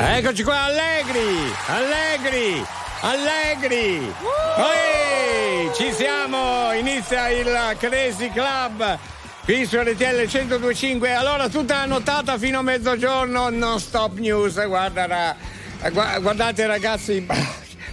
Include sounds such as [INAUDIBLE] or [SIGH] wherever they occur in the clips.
Eccoci qua, allegri, allegri, allegri. Ehi, ci siamo, inizia il Crazy Club. Qui su RTL 1025, allora tutta annotata fino a mezzogiorno, non stop news, guarda, guardate ragazzi,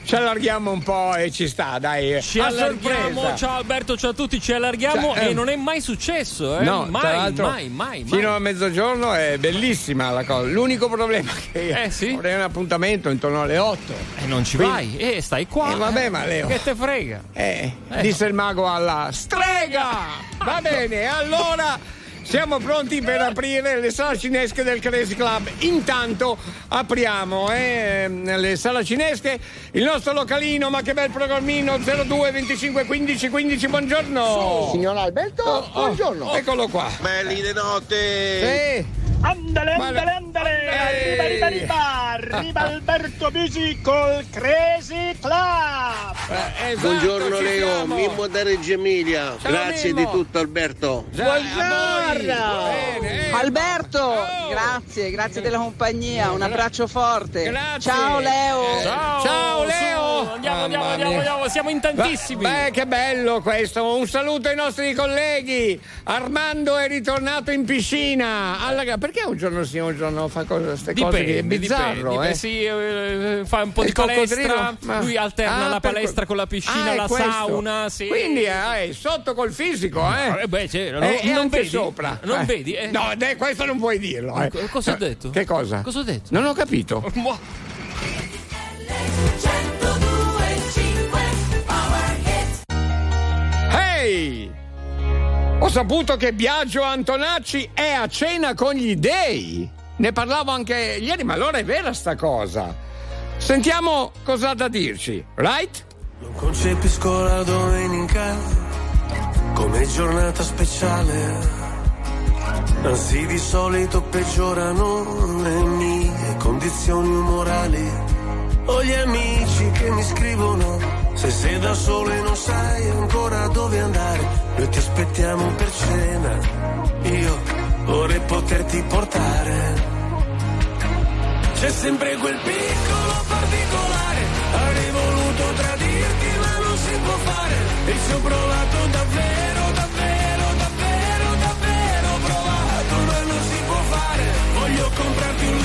ci allarghiamo un po' e ci sta, dai. Ci a allarghiamo, sorpresa. ciao Alberto, ciao a tutti, ci allarghiamo cioè, e eh, non è mai successo, eh? No, mai, mai, mai, mai, Fino a mezzogiorno è bellissima la cosa. L'unico problema è che eh, sì? avrei un appuntamento intorno alle 8. E non ci Quindi... vai, e eh, stai qua. Eh, vabbè, ma Leo. Che te frega? Eh, eh. disse il mago alla strega! [LAUGHS] Va bene, allora siamo pronti per aprire le sale cinesche del Crazy Club. Intanto apriamo eh, le sale cinesche, il nostro localino, ma che bel programmino 02 25 15 15, buongiorno. Signor Alberto, oh, oh, buongiorno. Eccolo qua. Belli di notte. Sì. Andale, andale, andale! Arriva, arriva, arriva! Arriva Alberto Bisi col Crazy Club! Eh, esatto, Buongiorno Leo, Mimmo da Reggio Emilia. Ciao, grazie Mimmo. di tutto Alberto. Buongiorno! Bene, Alberto, oh. grazie, grazie della compagnia, un abbraccio forte. Grazie. Ciao Leo! Ciao, Ciao Leo! Andiamo, andiamo, andiamo, andiamo, siamo in tantissimi. Beh, che bello questo! Un saluto ai nostri colleghi. Armando è ritornato in piscina. Alla... Perché perché un giorno sì, un giorno fa queste cose che è bizzarro? Dipende, eh? sì, eh, fa un po' il di palestra, ma... lui alterna ah, la palestra que... con la piscina, ah, la questo. sauna. Sì. Quindi eh, sotto col fisico, eh? eh beh, cioè, non, e, non vedi sopra. Non eh. vedi? Eh. No, questo non puoi dirlo. Eh. Cosa ho detto? Che cosa? Cosa ho detto? Non ho capito. [LAUGHS] Hey! Ho saputo che Biagio Antonacci è a cena con gli dei. Ne parlavo anche ieri, ma allora è vera sta cosa. Sentiamo cosa ha da dirci, right? Non concepisco la domenica come giornata speciale. Anzi, di solito peggiorano le mie condizioni morali. Ho gli amici che mi scrivono se sei da solo e non sai ancora dove andare, noi ti aspettiamo per cena. Io vorrei poterti portare. C'è sempre quel piccolo particolare, avrei voluto tradirti ma non si può fare. E ci ho provato davvero, davvero, davvero, davvero provato, ma non si può fare. Voglio comprarti un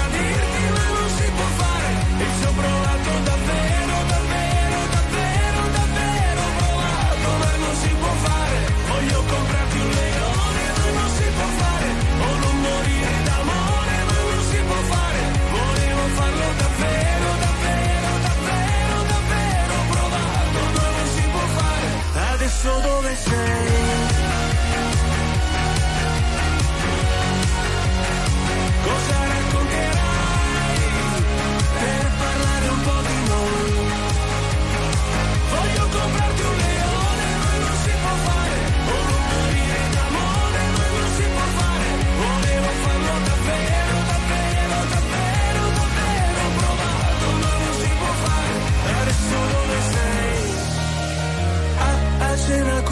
adesso dove sei?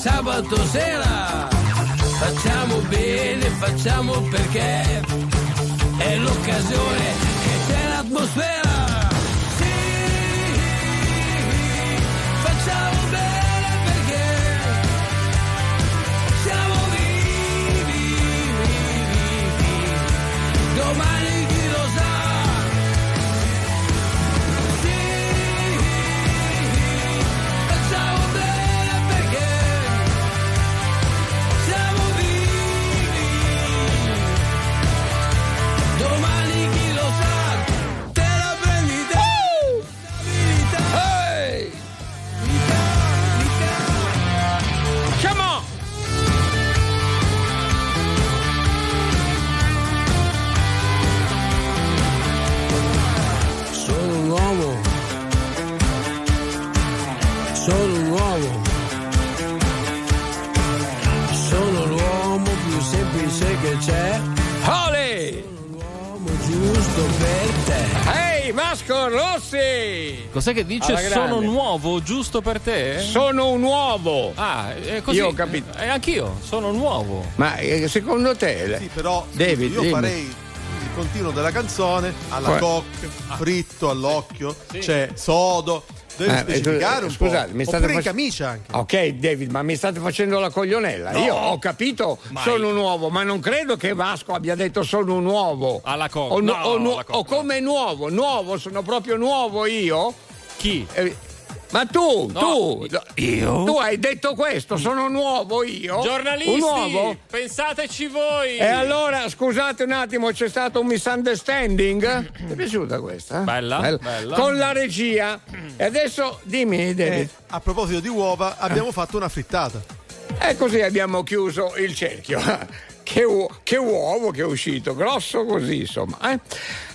sabato sera. Facciamo bene, facciamo perché Cos'è che dice sono nuovo giusto per te? Sono un uovo! Ah, è così. Io ho capito. E anch'io, sono nuovo. Ma eh, secondo te... Sì, però David, io dimmi. farei il continuo della canzone alla coc, fritto all'occhio, c'è sodo. Devi Eh, specificare eh, un scusate, po'. mi state fac- camicia anche. Ok, David, ma mi state facendo la coglionella. Io ho capito, sono un uovo, ma non credo che Vasco abbia detto sono un uovo. Alla coca. O, nu- No, o alla coca. o come nuovo, nuovo, sono proprio nuovo io? Chi? Eh, ma tu, No, tu, io? tu hai detto questo, sono nuovo io? Giornalisti, Un nuovo? pensateci voi. E allora, scusate un attimo, c'è stato un misunderstanding? [CLEARS THROAT] Ti è piaciuta questa? eh? Bella, bella. Con la regia. E adesso dimmi, David. Eh, a proposito di uova, abbiamo fatto una frittata. E così abbiamo chiuso il cerchio. Che, uo- che uovo che è uscito, grosso così, insomma. Eh?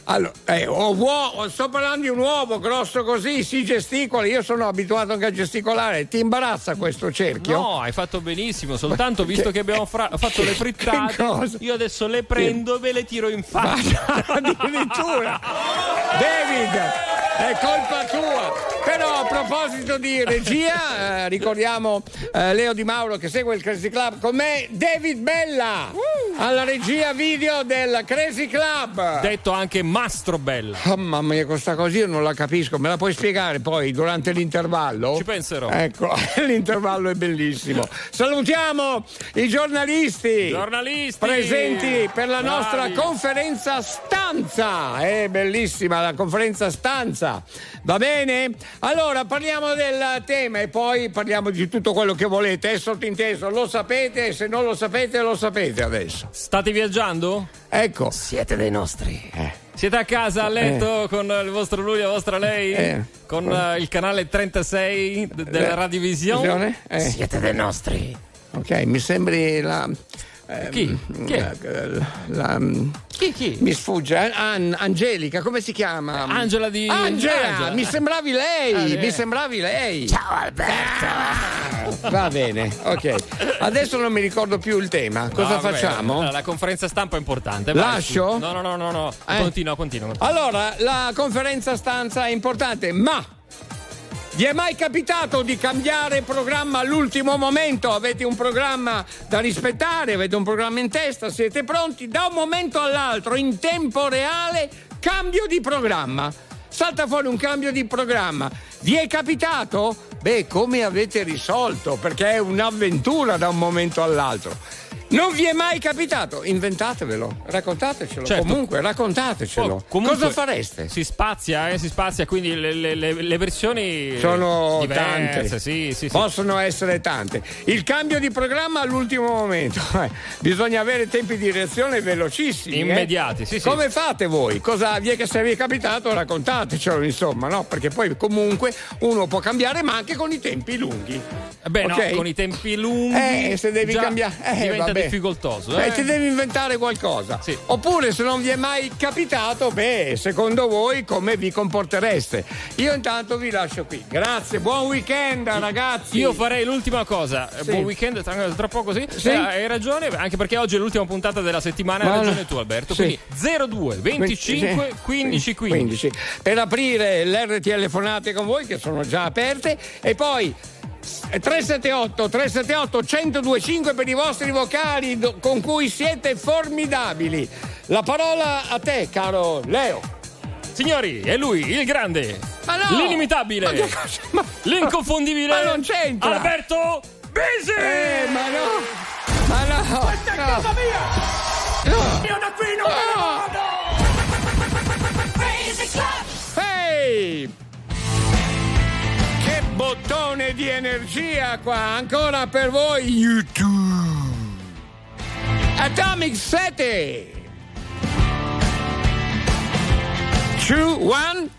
Allora, eh, oh, uo- sto parlando di un uovo grosso così, si gesticola. Io sono abituato anche a gesticolare. Ti imbarazza questo cerchio? No, hai fatto benissimo. Soltanto visto che abbiamo fra- fatto le frittate, [LAUGHS] Che io adesso le prendo e ve le tiro in faccia. [LAUGHS] Addirittura! David, è colpa tua! Però a proposito di regia, eh, ricordiamo eh, Leo Di Mauro che segue il Crazy Club con me, David Bella alla regia video del Crazy Club. Detto anche Mastro Bella. Oh, mamma mia, questa cosa io non la capisco, me la puoi spiegare poi durante l'intervallo? Ci penserò. Ecco, [LAUGHS] l'intervallo è bellissimo. Salutiamo i giornalisti. Giornalisti presenti per la Bravi. nostra conferenza stanza. È bellissima la conferenza stanza. Va bene? Allora parliamo del tema e poi parliamo di tutto quello che volete. È sottinteso, lo sapete, se non lo sapete lo sapete adesso. State viaggiando? Ecco. Siete dei nostri. Eh. Siete a casa a letto eh. con il vostro lui e la vostra lei? Eh. Con uh, il canale 36 d- della eh. Radiovisione? Eh. Siete dei nostri. Ok, mi sembri la. Eh, chi? Chi? La, la, chi, chi? Mi sfugge. An- Angelica, come si chiama? Angela di. Angela, Angela. mi sembravi lei. Ah, mi sembravi lei. Ciao Alberto. Ah, va bene, ok. Adesso non mi ricordo più il tema. Cosa no, facciamo? Vabbè, la conferenza stampa è importante. Lascio? No, no, no, no, no. Eh? Continua, continua. Allora, la conferenza stanza è importante, ma vi è mai capitato di cambiare programma all'ultimo momento? Avete un programma da rispettare, avete un programma in testa, siete pronti? Da un momento all'altro, in tempo reale, cambio di programma. Salta fuori un cambio di programma. Vi è capitato? Beh, come avete risolto? Perché è un'avventura da un momento all'altro. Non vi è mai capitato? Inventatevelo, raccontatecelo. Certo. Comunque, raccontatecelo. Oh, comunque Cosa fareste? Si spazia, eh, si spazia, quindi le, le, le, le versioni sono diverse, tante. Sì, sì, sì. Possono essere tante. Il cambio di programma all'ultimo momento. [LAUGHS] Eh, bisogna avere tempi di reazione velocissimi. Immediati, eh? sì, sì. Come fate voi? Cosa vi è che se vi è capitato? Raccontatecelo, insomma, no? Perché poi comunque uno può cambiare, ma anche con i tempi lunghi. Beh, okay? no, con i tempi lunghi. Eh, se devi cambiare. Eh, diventa vabbè. difficoltoso. Eh? Eh, ti devi inventare qualcosa. Sì. Oppure se non vi è mai capitato, beh, secondo voi come vi comportereste? Io intanto vi lascio qui. Grazie, buon weekend ragazzi. Io farei l'ultima cosa. Sì. Buon weekend, tra, poco così. Sì. Eh, hai ragione, anche perché oggi è l'ultima puntata della settimana. Ma Hai ragione tu, Alberto. Sì. Quindi 02 25 15 15. 15. Per aprire l'RTL Fonate con voi, che sono già aperte, e poi. 378 378 1025 per i vostri vocali do- con cui siete formidabili. La parola a te, caro Leo. Signori, è lui, il grande, Ma no! l'inimitabile, Ma che? Ma- l'inconfondibile Ma non c'entra! Alberto Bisi! Eh, ma no! Ma no! Questa è no. casa mia! No. Io da qui non me ne vado! Crazy Club! Ehi! Bottone di energia qua! Ancora per voi, YouTube! Atomic City! 2, 1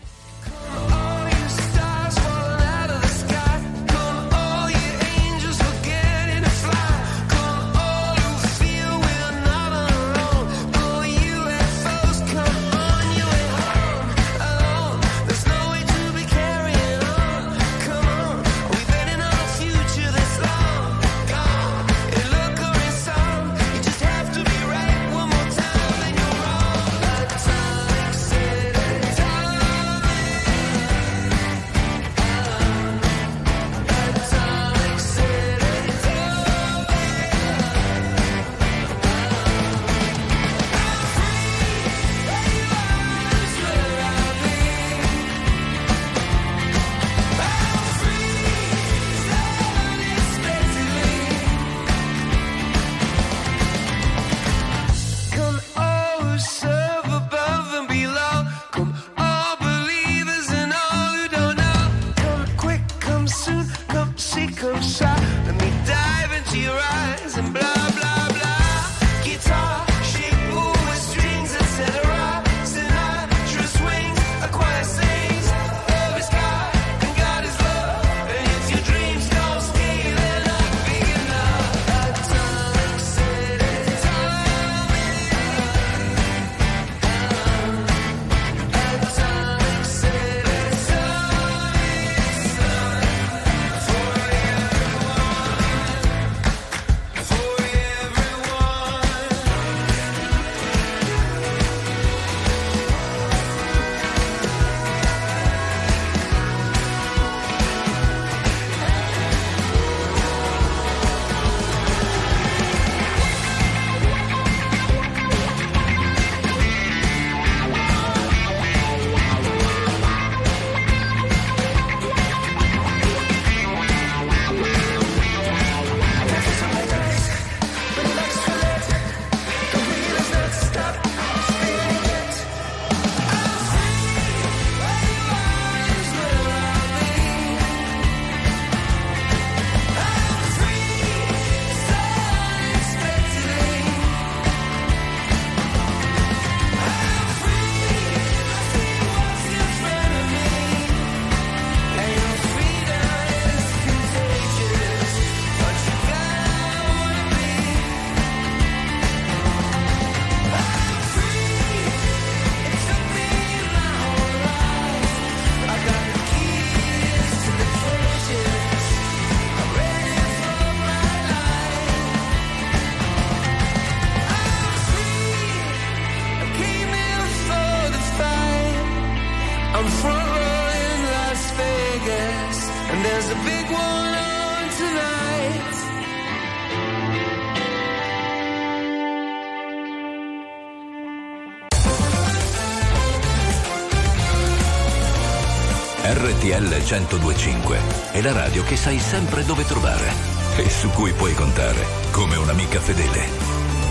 1025 è la radio che sai sempre dove trovare e su cui puoi contare come un'amica fedele.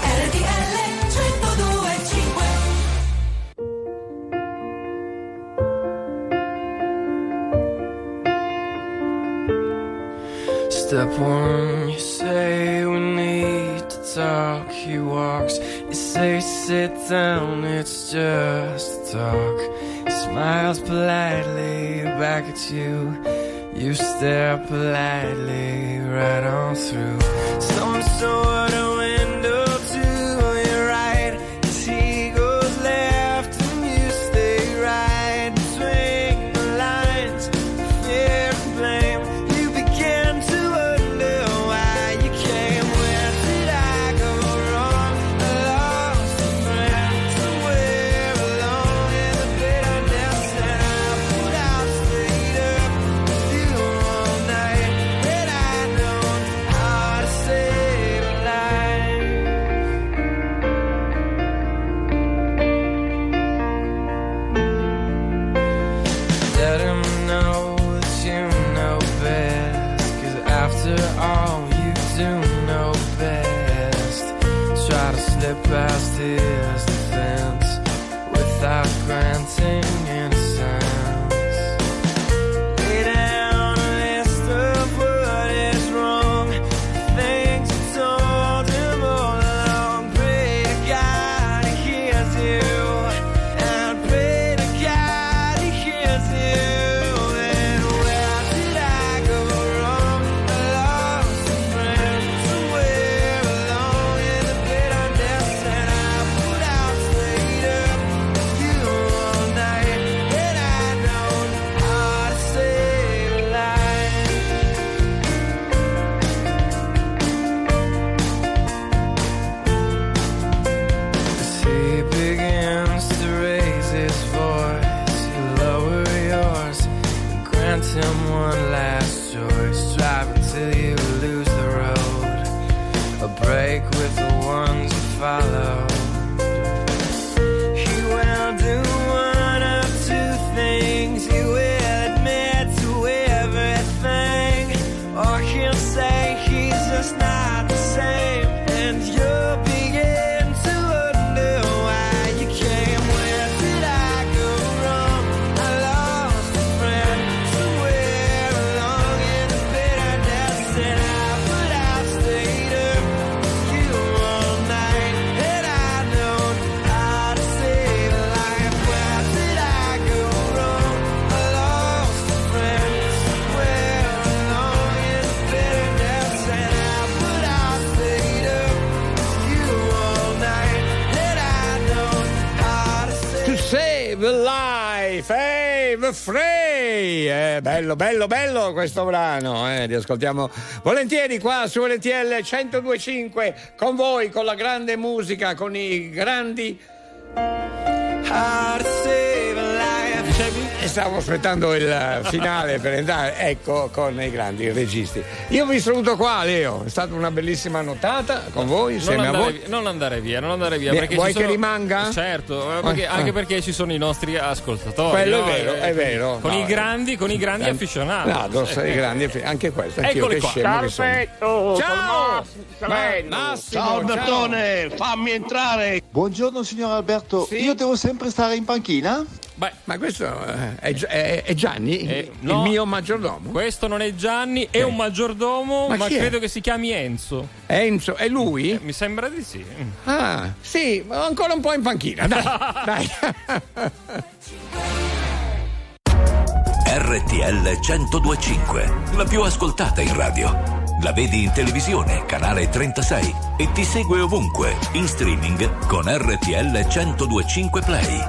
RTL 1025 Step one, you say we need to talk. He walks, you say sit down, it's just talk. He smiles politely back at you. You stare politely right on through some sort bello, bello, bello questo brano, eh, li ascoltiamo volentieri qua su RTL 1025 con voi, con la grande musica, con i grandi... To save life. E stavo aspettando il finale per entrare, ecco, con i grandi registi. Io vi saluto qua, Leo, è stata una bellissima nottata con voi, Non insieme a voi. via, non andare via, non andare via. Beh, perché vuoi ci sono- che rimanga? Certo, eh, perché- Eh, anche eh. perché ci sono i nostri ascoltatori. Quello no? è vero, Eh, è vero. Con No, i grandi, con i grandi Eh, afficionati. No, Eh, grandi, anche questo. Eccoli che qua. scemo che sono. Perfetto, Ciao! Ma- Massimo, Ciao Albertone, fammi entrare. Buongiorno signor Alberto, io devo sempre stare in panchina? Beh, Ma questo eh, è, è- è Gianni, Eh, il no. mio maggiordomo? Questo non è Gianni, è un maggiordomo, Ma ma, chi è? credo che si chiami Enzo. Enzo, è lui? Mi sembra di sì. Ah, sì, ma ancora un po' in panchina, dai, [LAUGHS] dai. RTL 1025, la più ascoltata in radio. La vedi in televisione, canale 36 e ti segue ovunque, in streaming con RTL 1025 Play.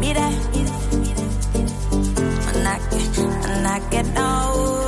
Mire Anake anake no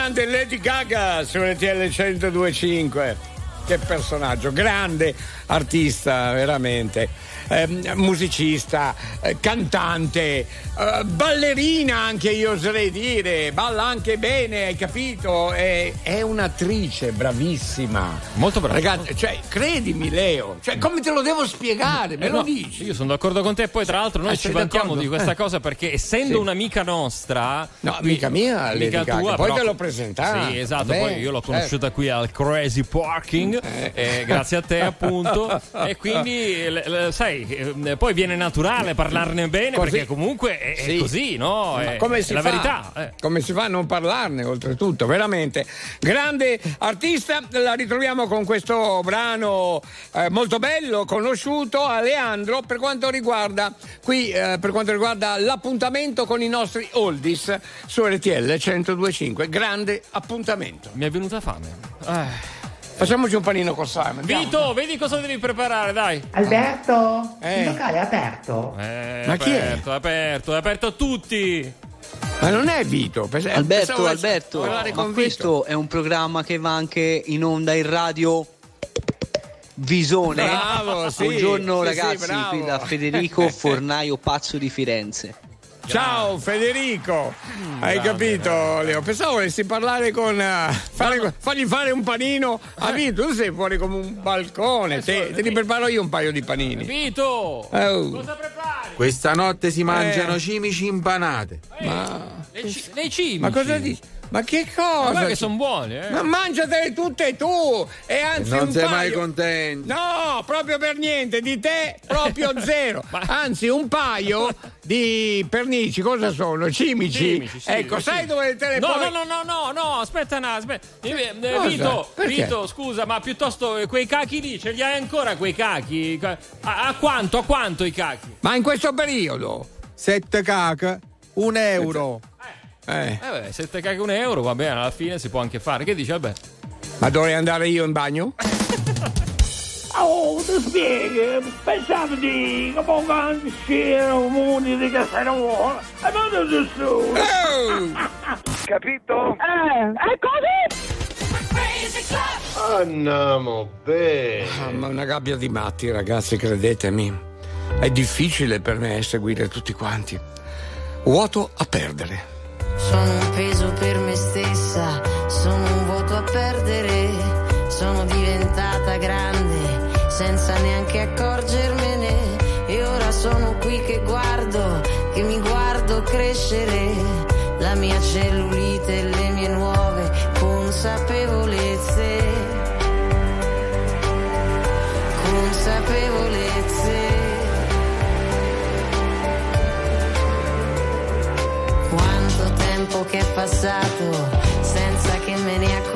Grande Lady Gaga su RTL 1025. Che personaggio, grande artista, veramente. Eh, musicista, eh, cantante, eh, ballerina anche io oserei dire, balla anche bene, hai capito? È, è un'attrice bravissima. Molto brava. Ragazzi, cioè, credimi Leo, cioè, come te lo devo spiegare? Me Eh, lo no, dici? Io sono d'accordo con te. Poi, tra l'altro, noi Ah, ci vantiamo di questa Eh. cosa perché, essendo Sì. un'amica nostra, No, amica mia, amica tua, poi però- te l'ho presentata. Sì, esatto. Vabbè, poi io l'ho conosciuta qui al Crazy Parking, eh, grazie a te, appunto. [LAUGHS] e quindi, le- le- sai, eh, poi viene naturale parlarne bene Così. perché comunque è, è Sì. così, no? È, come si è la fa? verità. eh. Come si fa a non parlarne, oltretutto, veramente. Grande artista, la ritroviamo con questo brano eh, molto bello, conosciuto, Aleandro, per quanto riguarda qui, eh, per quanto riguarda l'appuntamento con i nostri oldies su RTL 1025. Grande appuntamento. Mi è venuta fame. Eh. Facciamoci un panino con Simon. andiamo. Vito, vedi cosa devi preparare, dai. Alberto, Eh. il locale è aperto. Eh, Ma chi è? aperto, è aperto, è aperto a tutti. Ma non è Vito. pens- Alberto, pensavo Alberto, ma questo è un programma che va anche in onda in radio Visone. Bravo, sì, Buongiorno sì, ragazzi, sì, bravo. qui da Federico [LAUGHS] Fornaio Pazzo di Firenze. Ciao Federico, hai capito Leo? Pensavo volessi parlare con... eh, fare- fargli fare un panino a Vito, tu sei fuori come un balcone, te, te li preparo io un paio di panini. Vito, Oh. cosa prepari? Questa notte si mangiano Eh. cimici impanate. Ma, Le, ci- le cimici. ma cosa dici? Ma che Ma cosa? guarda che sono buoni, eh. Ma mangiatele tutte tu! E anzi non un sei paio... mai contento. No, proprio per niente, di te proprio [LAUGHS] zero. Anzi, un paio di pernici, cosa sono? Cimici. Cimici, sì, ecco, sì. sai dove te le No, puoi... no, no, no, no, no, aspetta, no, aspetta. Eh, eh? Vito? Vito, scusa, ma piuttosto eh, quei cachi lì, ce li hai ancora quei cachi? A, a quanto, a quanto i cachi? Ma in questo periodo? Sette caca, un euro. Eh, Eh beh, se te cachi un euro, va bene, alla fine si può anche fare. Che dici, vabbè? ma dovrei andare io in bagno? [LAUGHS] Oh, ti spieghi? Pensavo di come uscire un mondo di castello. E non è giusto. Capito? Eh, è così. Andiamo bene. Ah, ma una gabbia di matti, ragazzi, credetemi. È difficile per me seguire tutti quanti. Vuoto a perdere. Sono un peso per me stessa, sono un vuoto a perdere, sono diventata grande senza neanche accorgermene e ora sono qui che guardo, che mi guardo crescere, la mia cellulite e le mie nuove consapevolezze. Tempo che è passato senza che me ne accorgessi,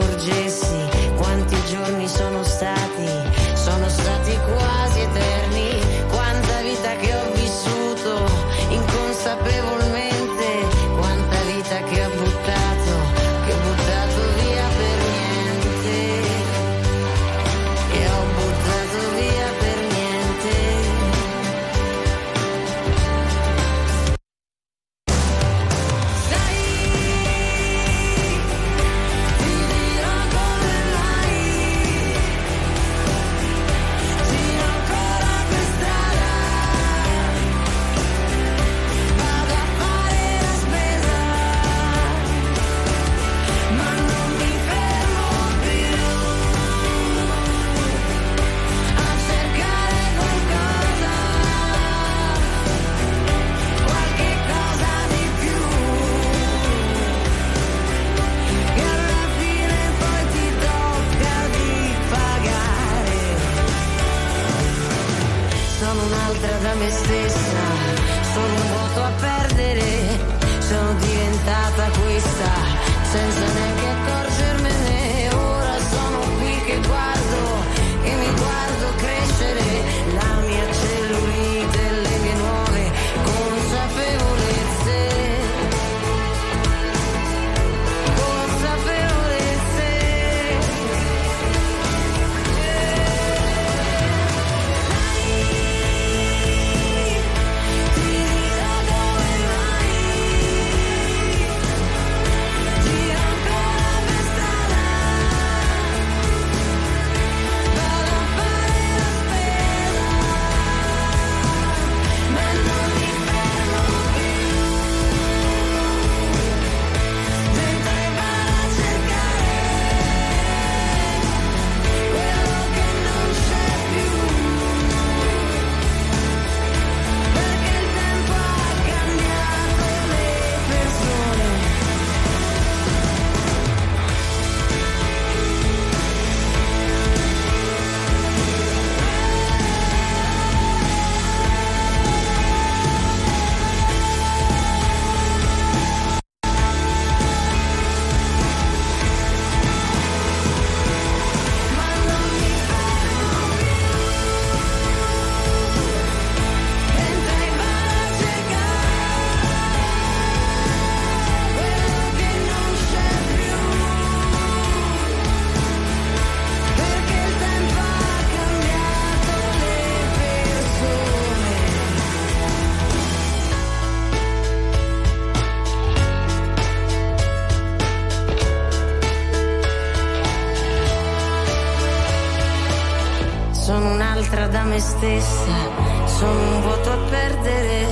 stessa, sono un vuoto a perdere,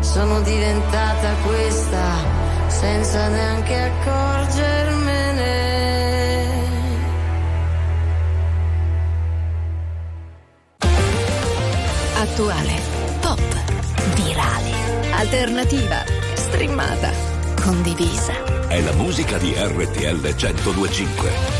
sono diventata questa senza neanche accorgermene. Attuale, pop, virale, alternativa, streamata, condivisa. È la musica di RTL 1025.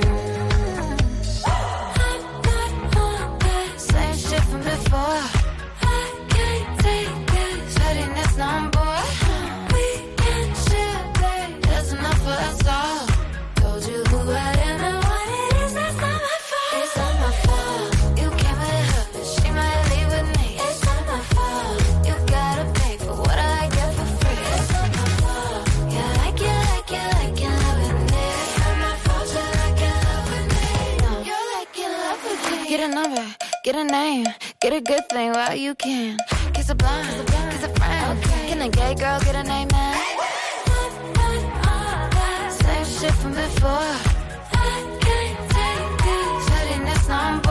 get a name, get a good thing while you can. Kiss a blind, kiss a blind, kiss a friend. Can a gay girl get a name, man? Same shit from before. I can't take this pettiness no more.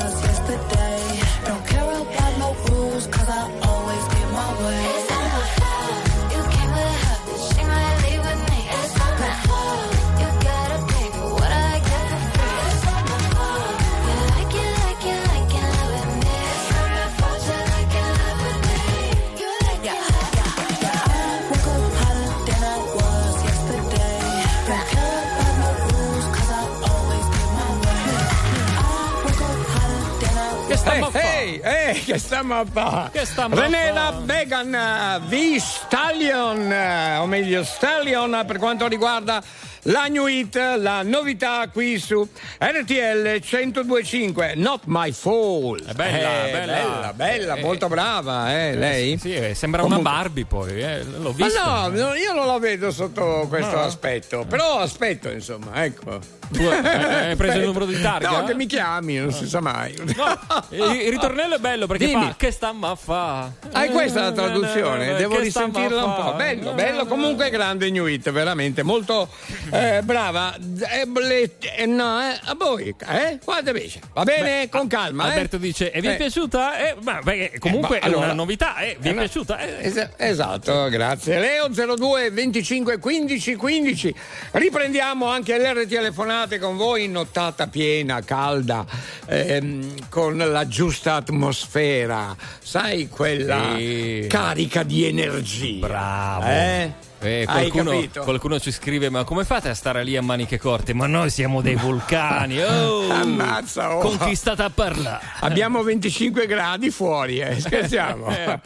a Ehi, ehi, che stiamo a fare? Che stiamo a René la Vegan eh, V Stallion, eh, o meglio Stallion eh, per quanto riguarda la New Hit, la novità qui su RTL 1025, Not My Fault. È bella, Eh, bella. bella, bella, Eh, molto brava, eh, lei? Sì, eh, sembra Comunque- una Barbie poi, eh, l'ho Ma visto. no, no, io non la vedo sotto questo No. aspetto, però aspetto insomma, ecco. Tu hai- hai [LAUGHS] preso il numero di targa? No, che mi chiami, non si sa mai. Il il ritornello è bello perché Dimmi. fa che stamma a fa. Ah, è questa la traduzione? Eh, Devo risentirla un po'. Bello, bello. Comunque grande New Hit, veramente molto eh, brava. Eh, eh, no, eh, a voi, eh? Guarda invece. Va bene? Con calma. eh? Alberto dice: E vi è Eh. piaciuta? Eh, ma perché comunque ma è una allora- novità, eh, vi è Eh, piaciuta? Eh, Es- esatto, grazie. Leo 02 25 15 15. Riprendiamo anche le telefonate con voi in nottata piena, calda, ehm, con la giusta atmosfera, sai, quella Sì. carica di energia. Bravo. Eh? Eh, qualcuno, qualcuno ci scrive: Ma come fate a stare lì a maniche corte? Ma noi siamo dei [LAUGHS] vulcani. Oh, Ammazza, oh. Conquistata a parlare. Abbiamo 25 gradi fuori, eh, scherziamo. [LAUGHS] Eh.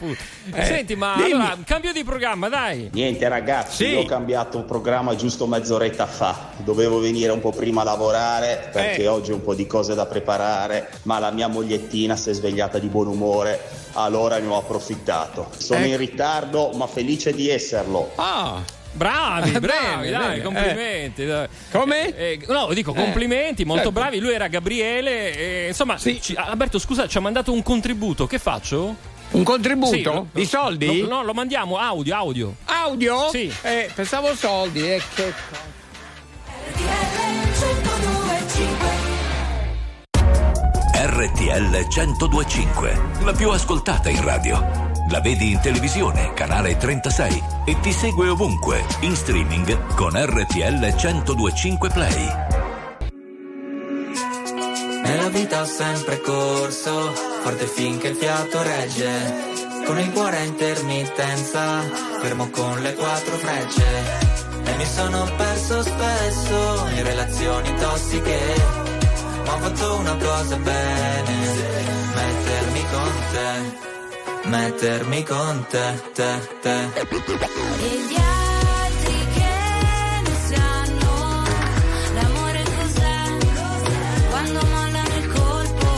Eh, Senti, ma allora, cambio di programma, dai. Niente ragazzi, Sì. io ho cambiato programma giusto mezz'oretta fa. Dovevo venire un po' prima a lavorare perché Eh. oggi ho un po' di cose da preparare, ma la mia mogliettina si è svegliata di buon umore, allora ne ho approfittato. Sono Ecco. in ritardo, ma felice di esserlo. Ah, Bravi, [LAUGHS] Eh, bravi, bene, dai, bene, complimenti. dai. Come? Eh, eh, no, dico Eh, complimenti, molto certo. bravi. Lui era Gabriele. e, insomma, ci- Alberto, scusa, ci ha mandato un contributo. Che faccio? Un contributo? Sì, lo- Di soldi? lo- no, lo mandiamo audio, audio. Audio? Sì. Eh, pensavo soldi, eh, che... RTL 1025, la più ascoltata in radio. La vedi in televisione, canale 36 e ti segue ovunque, in streaming con RTL 1025 Play. Nella vita ho sempre corso, forte finché il fiato regge. Con il cuore a intermittenza, fermo con le quattro frecce. E mi sono perso spesso in relazioni tossiche. Ma ho fatto una cosa bene, mettermi con te, mettermi con te, te, te. E gli altri che ne sanno l'amore cos'è? Quando mollano il colpo,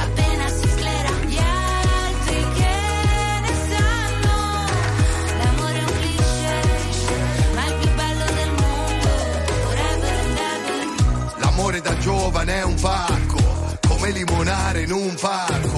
appena si sclera. Gli altri che ne sanno l'amore è un cliché, ma il più bello del mondo, forever and ever. L'amore da giovane è un pacco, come limonare in un parco.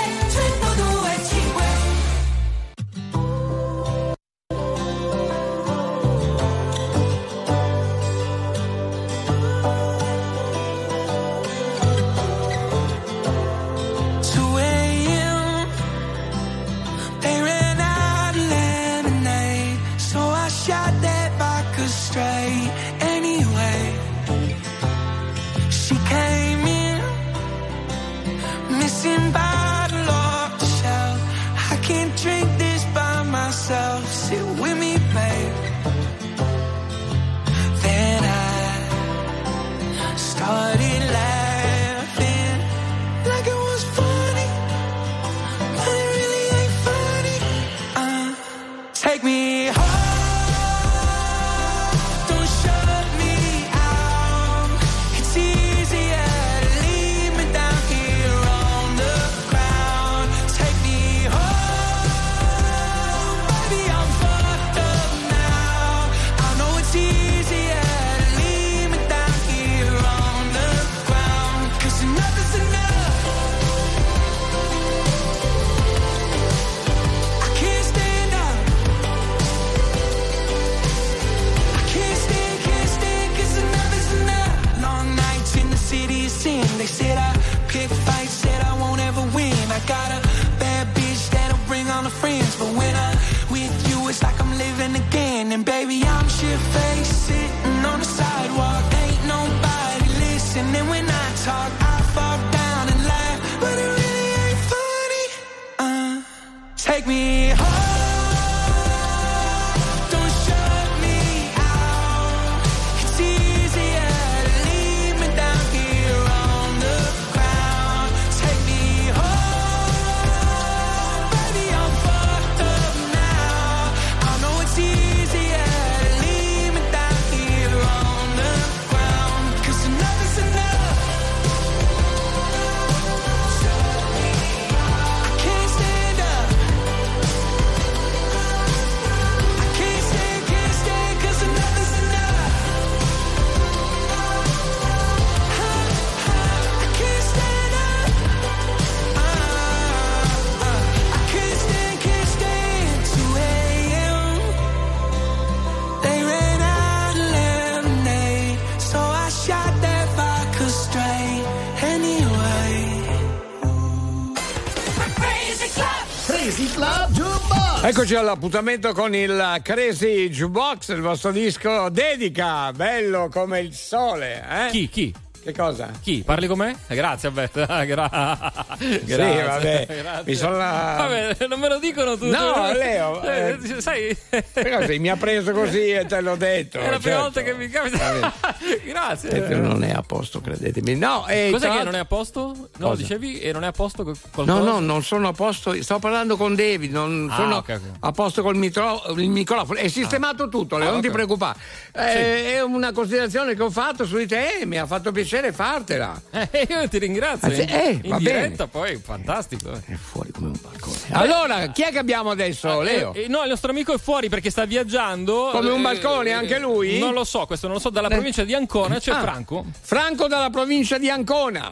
Eccoci all'appuntamento con il Crazy Jukebox, il vostro disco dedica, bello come il sole. Eh? Chi? Chi? Che cosa? Chi? Parli con me? Eh, Grazie, vabbè. [LAUGHS] Gra- Sì, grazie, vabbè. grazie. Mi sono la- Vabbè, non me lo dicono tutti. No, Leo, Eh, eh, sai, [LAUGHS] Però se mi ha preso così e te l'ho detto. è la prima certo. volta che mi capita. [LAUGHS] Grazie. Eh, Non è a posto, credetemi. No, e Cos'è tra che non è a posto? No, Cosa? dicevi e non è a posto co- qualcosa? No, no, non sono a posto. Sto parlando con David, non Ah, sono ok, ok. a posto col mitro- il microfono. È sistemato tutto, Leo, Ah, non ti preoccupare. Eh, È una considerazione che ho fatto su di te e mi ha fatto piacere fartela. Eh, io ti ringrazio. In, eh, in va diretta, poi fantastico. È fuori come un balcone. Allora, chi è che abbiamo adesso, Leo? Eh, no, il nostro amico è fuori perché sta viaggiando. Come un Eh, balcone, anche lui? Non lo so, questo non lo so. Dalla Eh. provincia di Ancona c'è Ah. Franco. Franco dalla provincia di Ancona.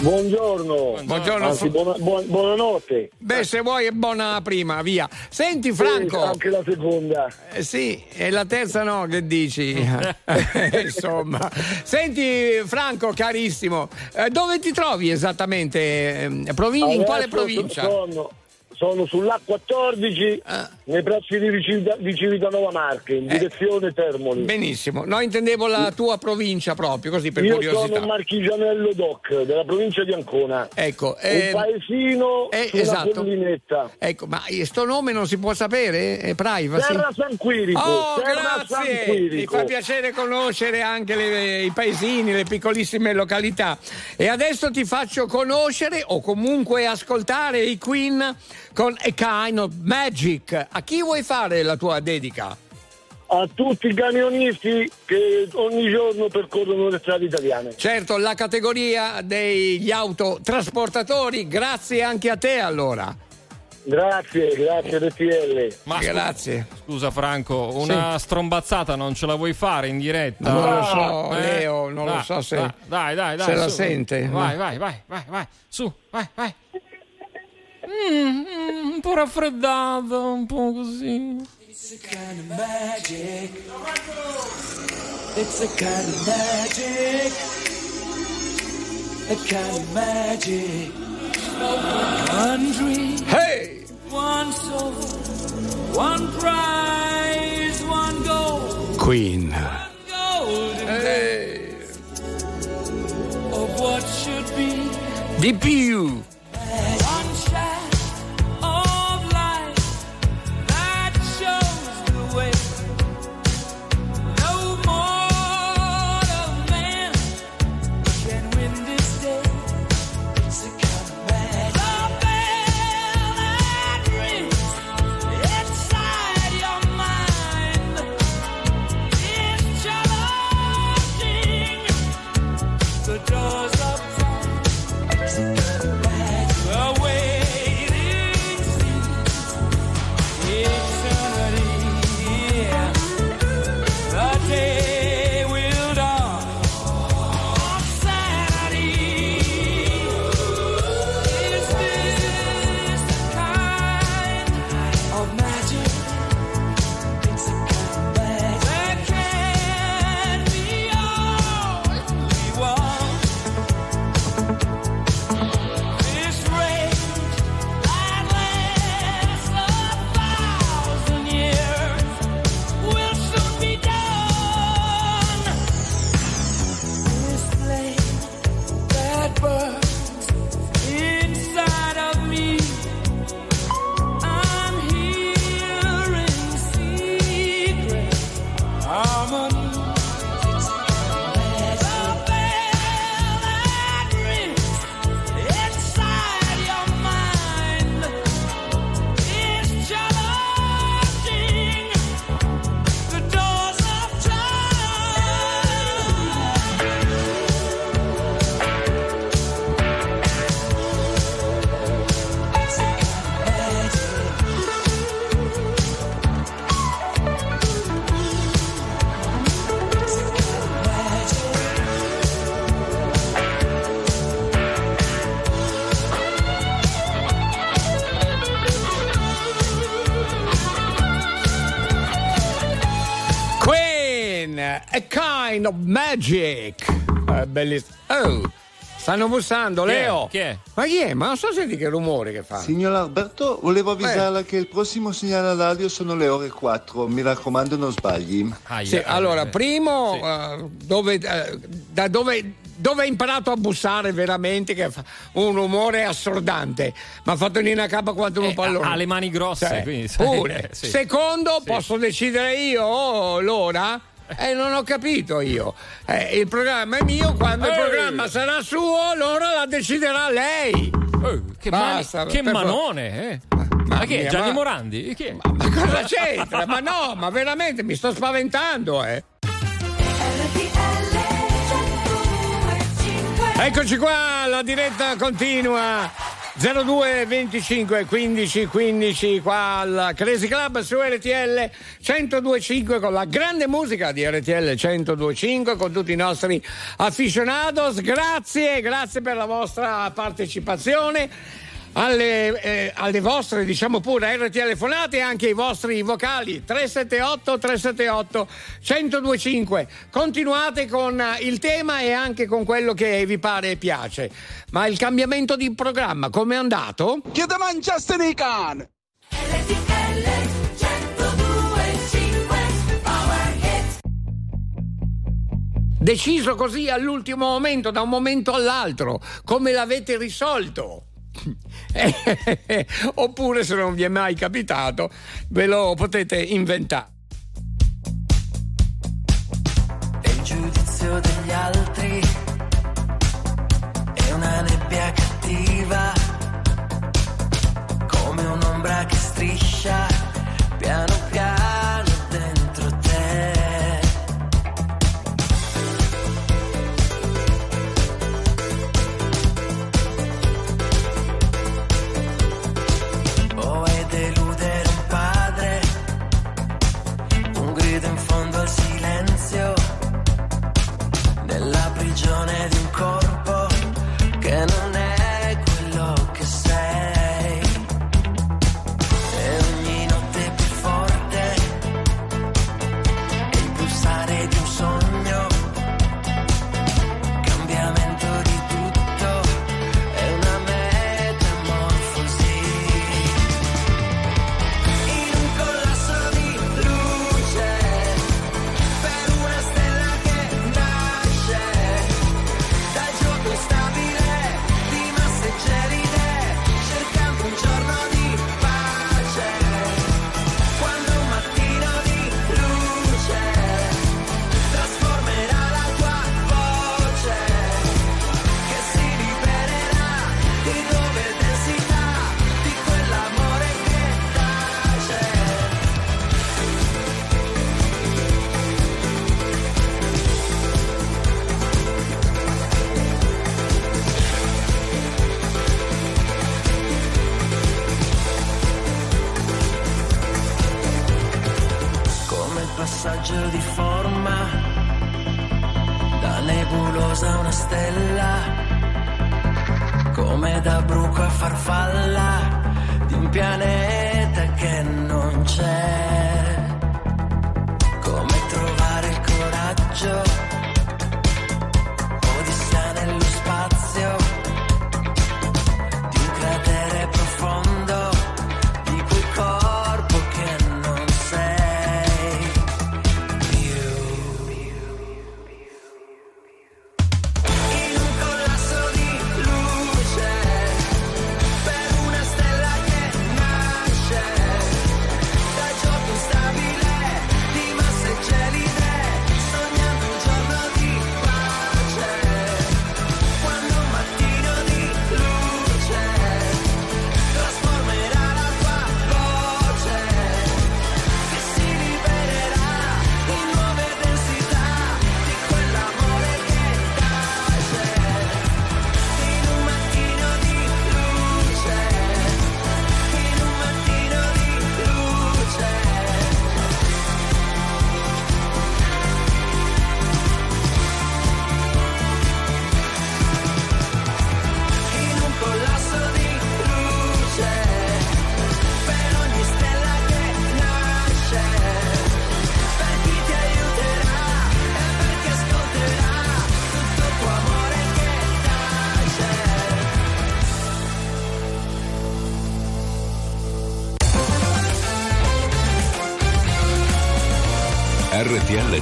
Buongiorno. Buongiorno. Anzi, buona- buon- buonanotte. Beh, se vuoi è buona prima, via. Senti Franco. Sì, anche la seconda. Eh, sì, e la terza no, che dici? [LAUGHS] Insomma. Senti Franco, carissimo, eh, dove ti trovi esattamente? Eh, provin- in quale provincia? Sono, sono sull'A14 Ah. nei pressi di Civita- di Civitanova Marche, in Eh. direzione Termoli. Benissimo, no, intendevo la tua provincia proprio, così per Io curiosità. sono Marchigianello Doc della provincia di Ancona. Ecco, un eh, paesino eh, sulla esatto. collinetta. Ecco, ma sto nome non si può sapere? È privacy? Terra San Quirico. Oh, Terra San grazie! Mi Quirico. fa piacere conoscere anche le- i paesini, le piccolissime località. E adesso ti faccio conoscere o comunque ascoltare i Queen con A Kind of Magic. A chi vuoi fare la tua dedica? A tutti i camionisti che ogni giorno percorrono le strade italiane. Certo, la categoria degli autotrasportatori, grazie anche a te allora. Grazie, grazie RTL. Ma Grazie. Scusa Franco, una strombazzata non ce la vuoi fare in diretta? Non lo so, Eh? Leo, non lo Dai, so se, Dai, dai, dai. se la su. sente. Vai, vai, vai, vai, vai. Su, vai, vai. Mm, mm, un po' raffreddata, un po' così. It's a kind of magic. It's a kind of magic. A kind of magic. One dream. Hey! One soul. One prize. One goal. Queen. Golden days of what should be. Di più. One Kind of Magic. Eh, bellissimo. Oh, stanno bussando, Chi è? Leo. Chi è? Ma chi è? Ma non so senti che rumore che fa. Signor Alberto, volevo avvisarla che il prossimo segnale radio sono le ore 4. Mi raccomando, non sbagli. Sì, allora, primo, eh, dove, eh, da dove, dove hai imparato a bussare veramente che fa un rumore assordante? Mi ha fatto venire a capo quanto un pallone. Eh, ha le mani grosse, Cioè, quindi, pure. [LAUGHS] sì. Secondo, posso decidere io oh, l'ora? Eh, non ho capito io. Eh, il programma è mio, quando il programma sarà suo, l'ora la deciderà lei. che mani- Basta, che per favore. manone, eh. Ma chi è? mia, Gianni ma- Morandi? Chi è? Ma cosa c'entra? ma no, ma veramente mi sto spaventando, eh. Eccoci qua, la diretta continua. 02 25 15 15 qua al Crazy Club su RTL 1025 con la grande musica di RTL 1025 con tutti i nostri aficionados. Grazie, grazie per la vostra partecipazione. Alle, eh, alle vostre, diciamo pure, RTL telefonate e anche i vostri vocali 378 378 1025. Continuate con eh, il tema e anche con quello che vi pare e piace. Ma il cambiamento di programma, come è andato? Chiede Manchester Nican! Deciso così all'ultimo momento, da un momento all'altro, come l'avete risolto? Eh, [LAUGHS] Oppure se non vi è mai capitato, ve lo potete inventare. E il giudizio degli altri. È una nebbia cattiva, come un'ombra che striscia. Piano piano prigione di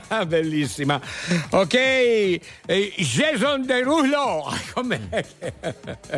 [LAUGHS] Bellissima. Ok, eh, Jason Derulo. [LAUGHS]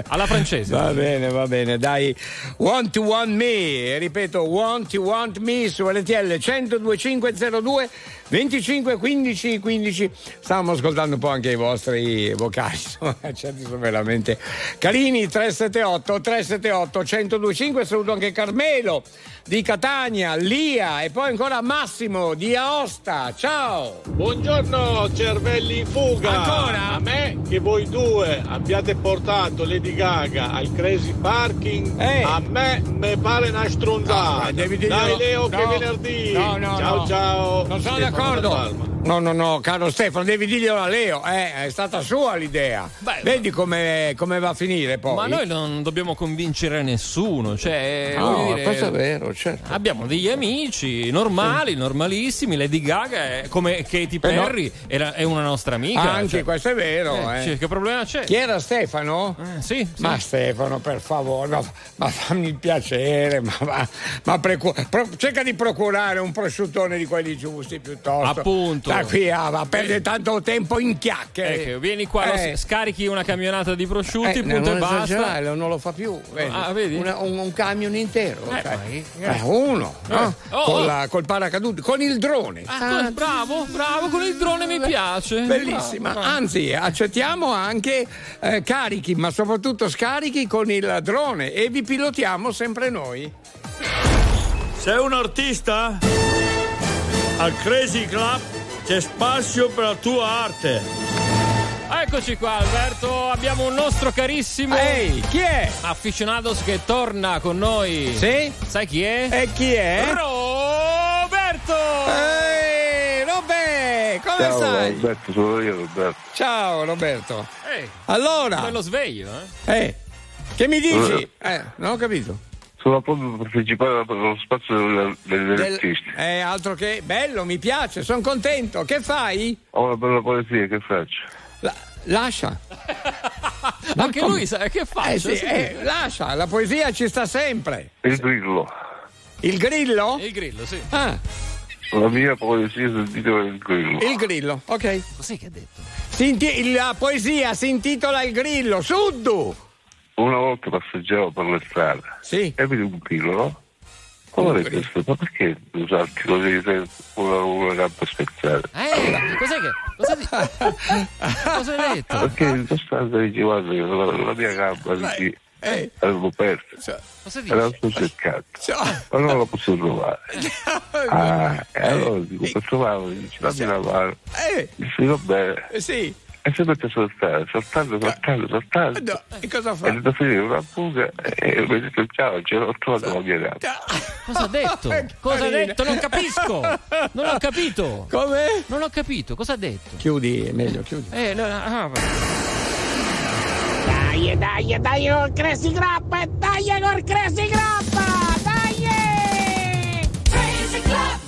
Alla francese. Va bene, va bene, dai. Want to want me. Ripeto, want to want me su LTL 102 502 25 15 15 Stavamo ascoltando un po' anche i vostri vocali, [LAUGHS] sono, certi sono veramente carini. 378 378 1025, saluto anche Carmelo di Catania, Lia e poi ancora Massimo di Aosta. Ciao! Buongiorno cervelli in fuga! Ancora? A me che voi due abbiate portato Lady Gaga al Crazy Parking, Ehi. a me mi pare una stronzata. No, eh, Dai. Leo no. che venerdì! No, no, ciao ciao! Non sono Stefano d'accordo! No, no, no, caro Stefano, devi potevi dirglielo a Leo, eh, è stata sua l'idea. Beh, Vedi come, come, va a finire poi. Ma noi non dobbiamo convincere nessuno, cioè, eh, no, dire, questo è vero, certo. Abbiamo degli amici normali, sì. normalissimi. Lady Gaga è come Katy Perry, eh no. è una nostra amica. Ah, anche cioè. questo è vero. Eh, cioè, che problema c'è? Chi era Stefano? Eh, sì, sì, Ma Stefano, per favore, no, ma fammi il piacere, ma, ma, ma precu- pro- cerca di procurare un prosciuttone di quelli giusti piuttosto. Appunto. Da qui a, a perdere tanto tempo in chiacchiere. Ecco, vieni qua, Eh. scarichi una camionata di prosciutti, Eh, punto non e basta. non lo fa più. Vedi? Ah, vedi? Una- un, un camion intero. Eh, cioè. vai, Eh, uno, no? Eh. Oh, Con oh. la- col paracadute, con il drone. Ah, co- bravo, bravo, con il drone mi piace. Bellissima, Bravo, bravo. anzi accettiamo anche eh, carichi, ma soprattutto scarichi con il drone e vi pilotiamo sempre noi. Sei un artista? Al Crazy Club c'è spazio per la tua arte. Eccoci qua Alberto, abbiamo un nostro carissimo Ehi, chi è? Afficionados che torna con noi. Sì? Sai chi è? E chi è? Roberto! Ehi, Robè, come Ciao stai? Roberto, sono io Roberto. Ciao Roberto. Ehi, Allora, bello sveglio, eh? eh, che mi dici? Eh, non ho capito. Sono proprio per partecipare allo spazio delle, delle Del- artisti. eh, altro che bello, mi piace, sono contento. Che fai? Ho una bella poesia, che faccio? La- lascia. Anche come? lui sa che faccia. Eh sì, sì. eh, lascia, la poesia ci sta sempre. Il grillo. Il grillo? Il grillo, sì. Ah, La mia poesia si intitola Il grillo. il grillo, ok. Cos'è che ha detto? Si inti- la poesia si intitola Il grillo, Suddu. Una volta passeggiavo per la strada Sì. e vedi un no? Qual è questo? Ma perché tu salti così sei una, una gamba spezzata? Eh, cos'è che. Cosa, di- [LAUGHS] cosa hai detto? Perché in sostanza dici guarda la, la mia gamba dici, Eh, l'avevo persa. Cosa E la dici? sto cercando. Ma non la posso trovare. [LAUGHS] Ah, e allora dico, per trovarla, dici, dammi la mano. eh, Dici, va bene. eh, sì. E si mette a saltare, saltando, saltando, saltando. No, e cosa E fa? da finire una buca e mi ha detto ciao, ce l'ho trovato la mia. Cosa ha detto? [LAUGHS] Cosa ha detto? Non capisco. Non ho capito. Come? Non ho capito. Cosa ha detto? Chiudi, è meglio, chiudi. Eh, no, ah, Dai, dai, dai col Crazy Club, dai col Crazy Club, dai! Crazy Club!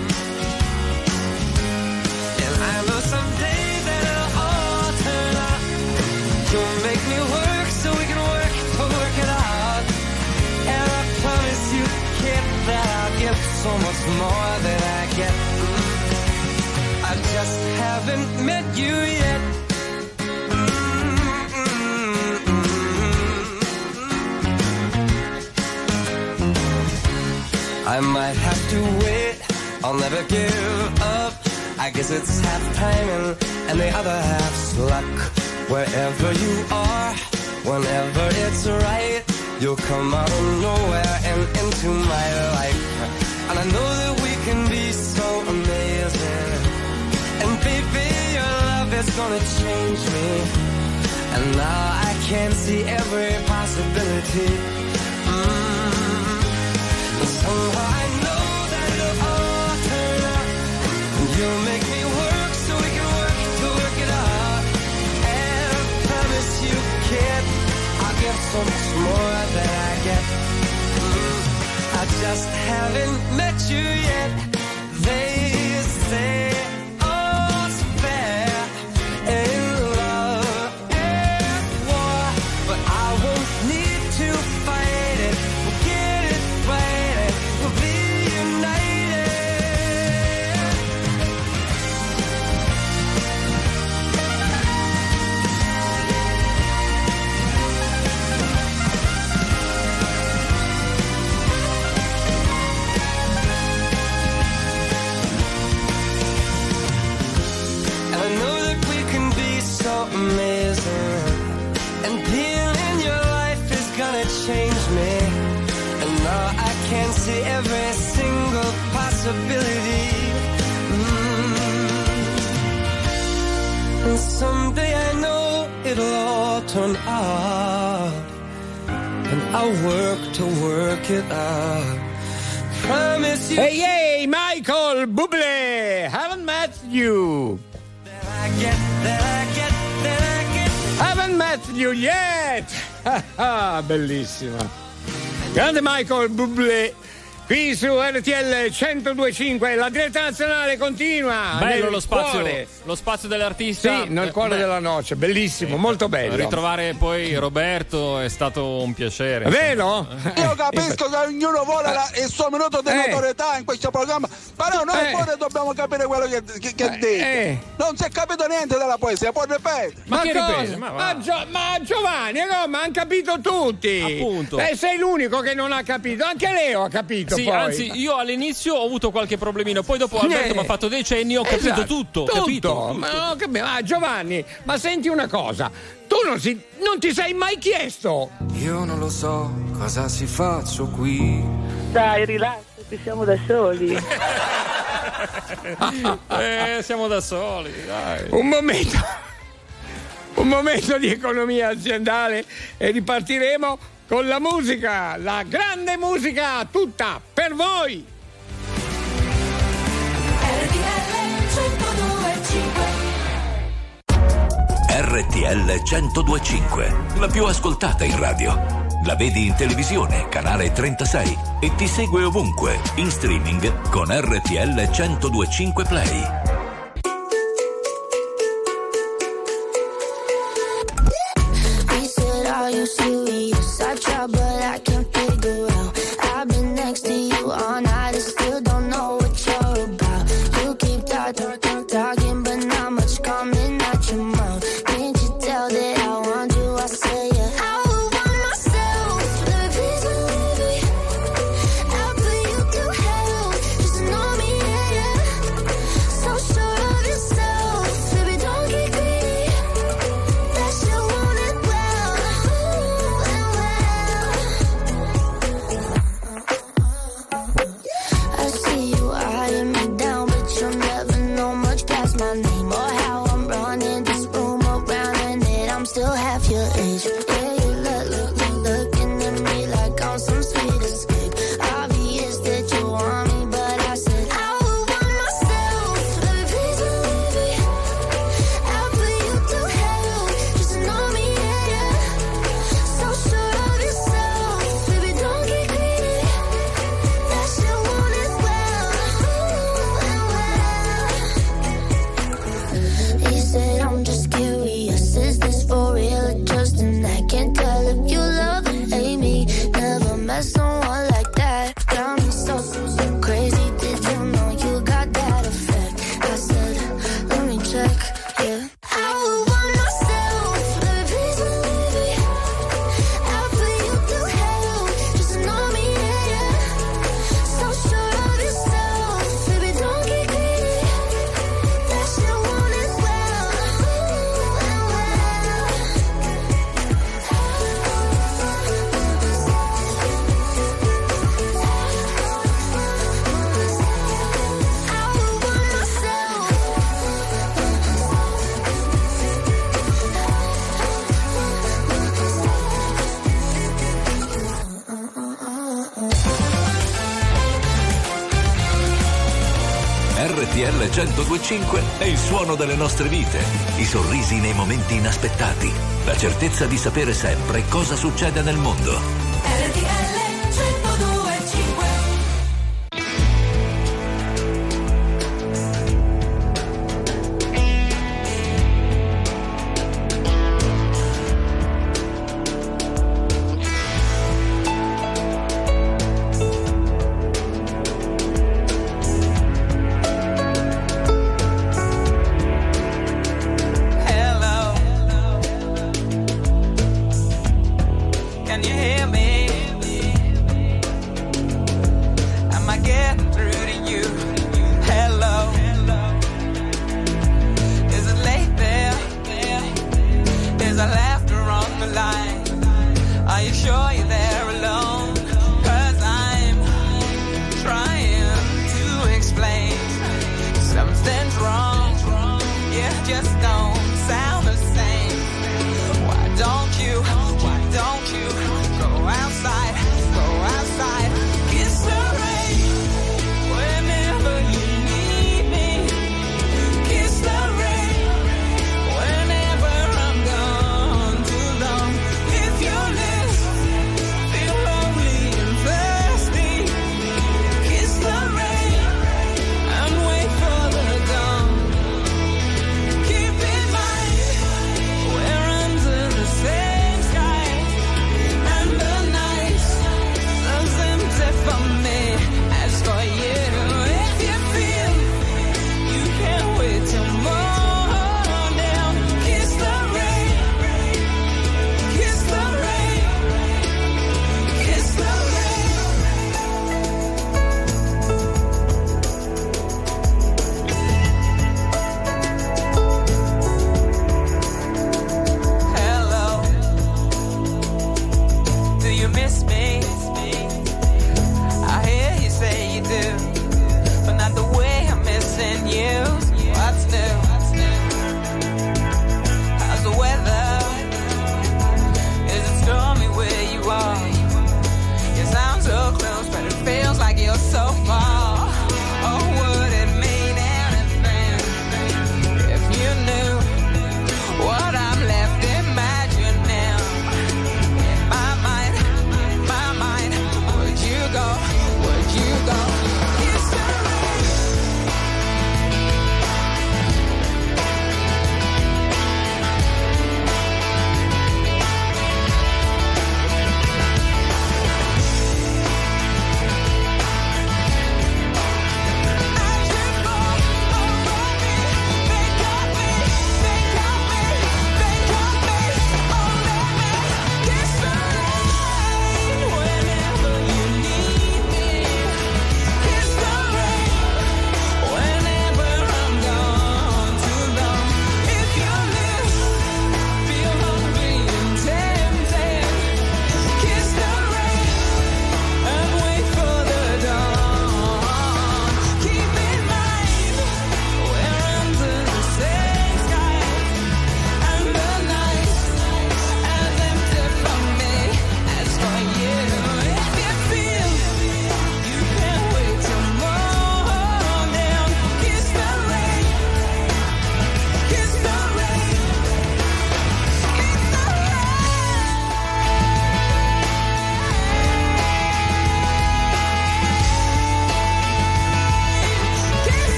You'll make me work so we can work to work it out. And I promise you, kid, that I'll give so much more than I get. I just haven't met you yet. I might have to wait. I'll never give up. I guess it's half timing and the other half's luck. Wherever you are, whenever it's right, you'll come out of nowhere and into my life. And I know that we can be so amazing. And baby, your love is gonna change me. And now I can see every possibility. Mm. Somehow I know that it'll all turn out. You'll make so much more than I get. Mm, I just haven't met you yet. They out. And I'll work to work it out. Promise you. Ehi ehi, Michael Bublé, haven't met you. Haven't met you yet. [LAUGHS] Ah, Bellissima. Grande Michael Bublé. Qui su RTL 1025 la diretta nazionale continua. Bello lo spazio, cuore. lo spazio dell'artista. Sì, nel cuore Eh, della noce, bellissimo, molto bello. Ritrovare poi Roberto è stato un piacere. È vero? Io capisco che ognuno vuole la- il suo minuto di Eh. notorietà in questo programma, però noi Eh. pure dobbiamo capire quello che, che, che dite. eh. Non si è capito niente della poesia, puoi ripetere. Ma, cosa? Ma, Gio- ma Giovanni, come? Hanno capito tutti. Appunto. Eh, sei l'unico che non ha capito. Anche Leo ha capito. Sì, poi. anzi, io all'inizio ho avuto qualche problemino, poi dopo Alberto Eh. mi ha fatto dei cenni, ho capito Esatto, tutto, tutto. capito? Ma, no, cap- ma Giovanni, ma senti una cosa. Tu non, si- non ti sei mai chiesto. Io non lo so cosa si faccio qui. Dai, rilassati, siamo da soli. [LAUGHS] Eh, siamo da soli, dai. Un momento. Un momento di economia aziendale e ripartiremo con la musica, la grande musica tutta per voi. RTL 1025, la più ascoltata in radio. La vedi in televisione, canale 36 e ti segue ovunque, in streaming con RTL 1025 Play. Di sapere sempre cosa succede nel mondo.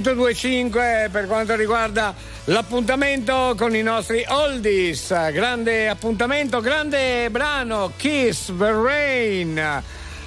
1025 per quanto riguarda l'appuntamento con i nostri oldies. Grande appuntamento, grande brano, Kiss the Rain.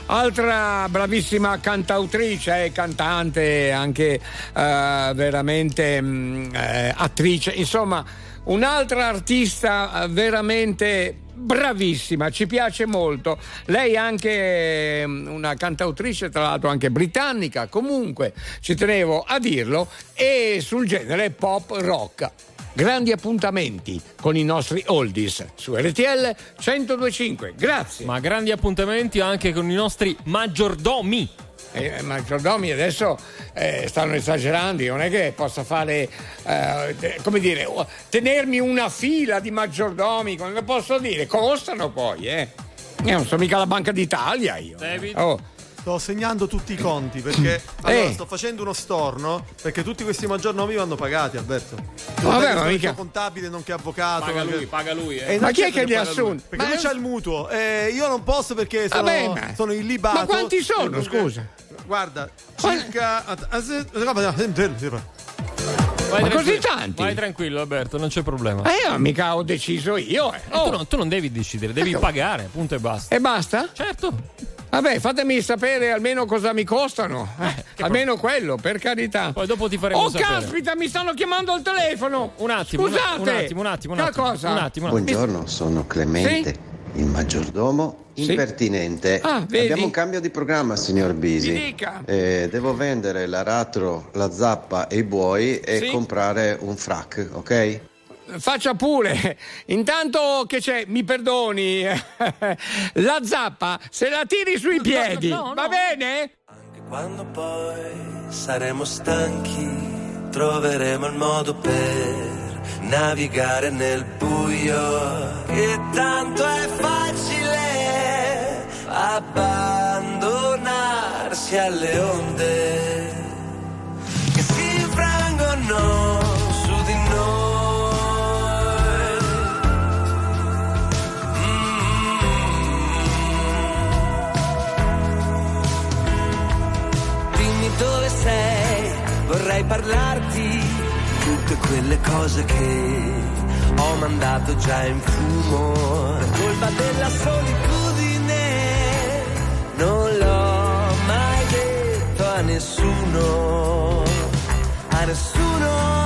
Altra bravissima cantautrice e cantante, anche eh, veramente mh, eh, attrice, insomma, un'altra artista eh, veramente bravissima, ci piace molto. Lei è anche mm, una cantautrice, tra l'altro anche britannica, comunque ci tenevo a dirlo, e sul genere pop rock. Grandi appuntamenti con i nostri oldies su RTL 1025. Grazie. Ma grandi appuntamenti anche con i nostri maggiordomi. Eh, maggiordomi adesso eh, stanno esagerando, io non è che possa fare, eh, come dire, tenermi una fila di maggiordomi, come posso dire? Costano poi, eh. Io non sono mica la Banca d'Italia io. David? Oh. Sto segnando tutti i conti perché [CLEARS THROAT] allora, Eh. sto facendo uno storno perché tutti questi maggiornomi vanno pagati, Alberto. Vabbè, Io ma mica- il contabile nonché avvocato. Paga perché- lui, paga lui. Eh. Ma chi è che li lui, assunge? Perché Ma- lui c'ha il mutuo. Eh, io non posso perché sono, Vabbè, ma- sono illibato. Ma quanti sono, scusa? Guarda, circa. Vai Ma tranquillo, così tanti? Vai tranquillo, Alberto, non c'è problema. Eh, io mica ho deciso io. eh. Tu, non, tu non devi decidere, devi Ecco. pagare, punto e basta. E basta? Certo. Vabbè, fatemi sapere almeno cosa mi costano. Eh, almeno quello, per carità. Poi dopo ti faremo oh, sapere. caspita, mi stanno chiamando al telefono. Un attimo, un- Scusate. un attimo, un attimo, un attimo, cosa? un attimo, un attimo. Buongiorno, sono Clemente, il maggiordomo Sì. impertinente. Ah, vedi? Abbiamo un cambio di programma, signor Bisi. Mi dica. Eh, devo vendere l'aratro, la zappa e i buoi e Sì. comprare un frac, ok? Faccia pure. Intanto che c'è, mi perdoni, [LAUGHS] la zappa se la tiri sui piedi, va bene? Quando poi saremo stanchi, troveremo il modo per navigare nel buio. Che tanto è facile abbandonarsi alle onde che si infrangono su di noi. Dimmi dove sei, vorrei parlarti tutte quelle cose che ho mandato già in fumo. Per colpa della solitudine non l'ho mai detto a nessuno, a nessuno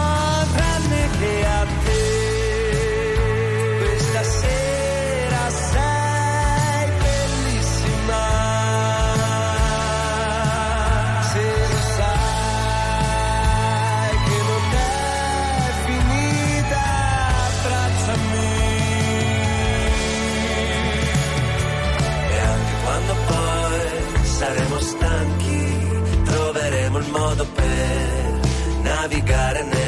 modo per navigare nel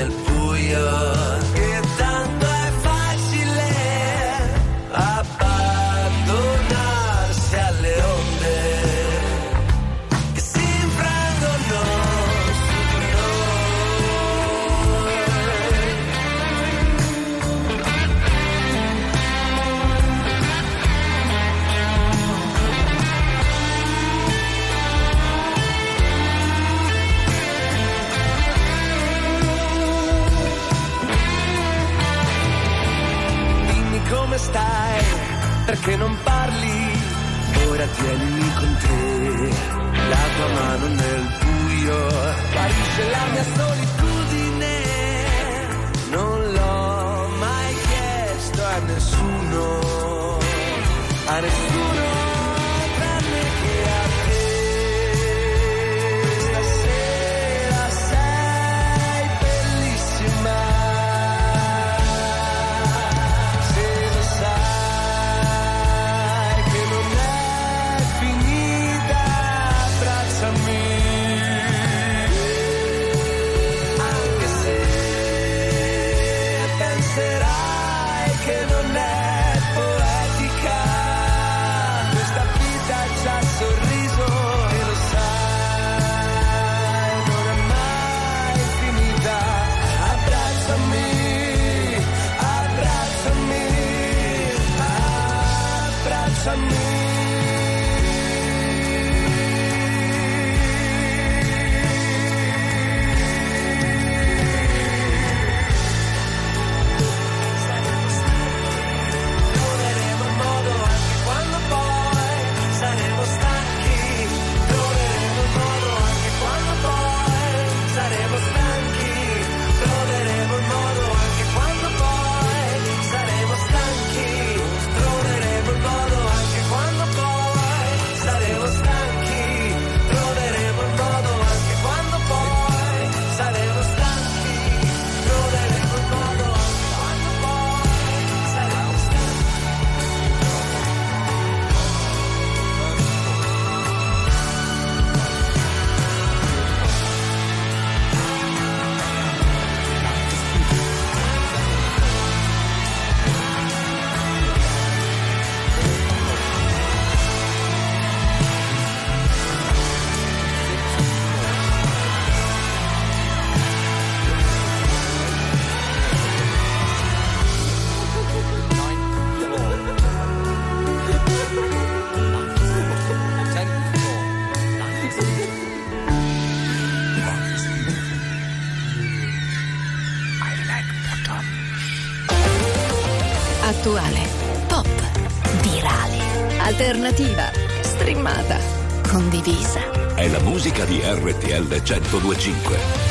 RTL 1025.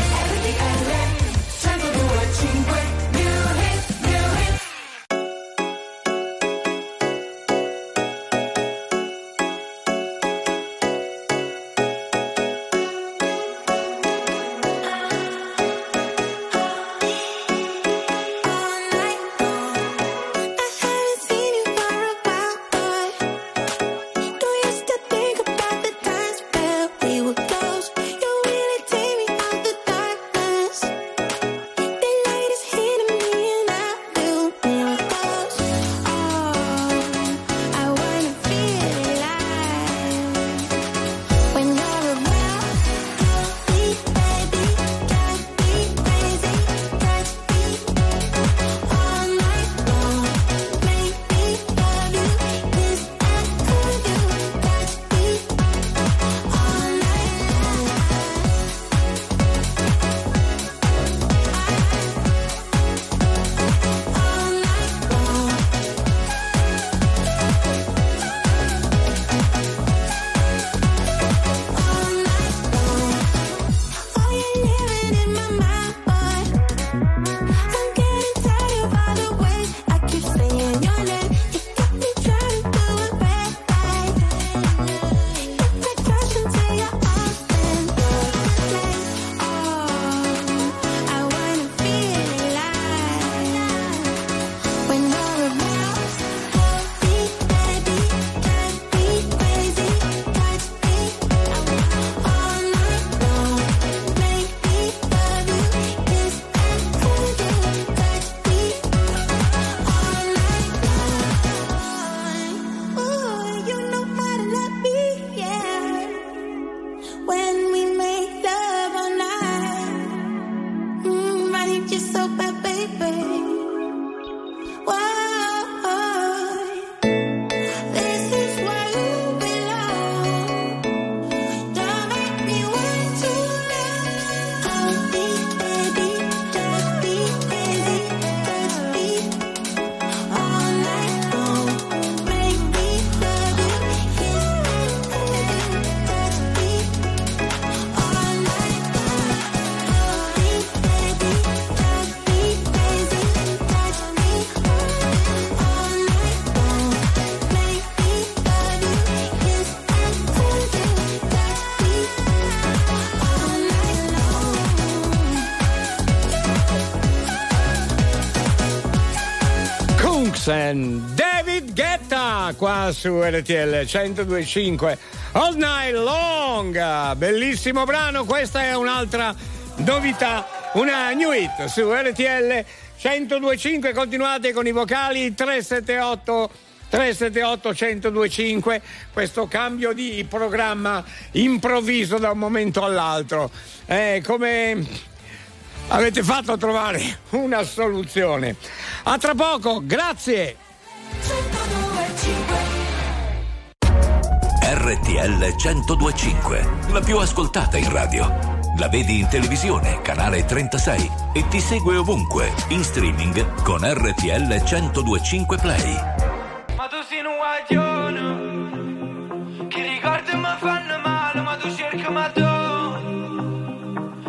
Su RTL 1025 All Night Long bellissimo brano questa è un'altra novità una new hit su RTL 1025 continuate con i vocali 378 378 1025 questo cambio di programma improvviso da un momento all'altro. Eh, come avete fatto a trovare una soluzione. A tra poco grazie RTL 1025, la più ascoltata in radio. La vedi in televisione, canale 36 e ti segue ovunque, in streaming con RTL 1025 Play. Ma tu sei un guaglione Che ricordi mi fanno male Ma tu cerchi ma tu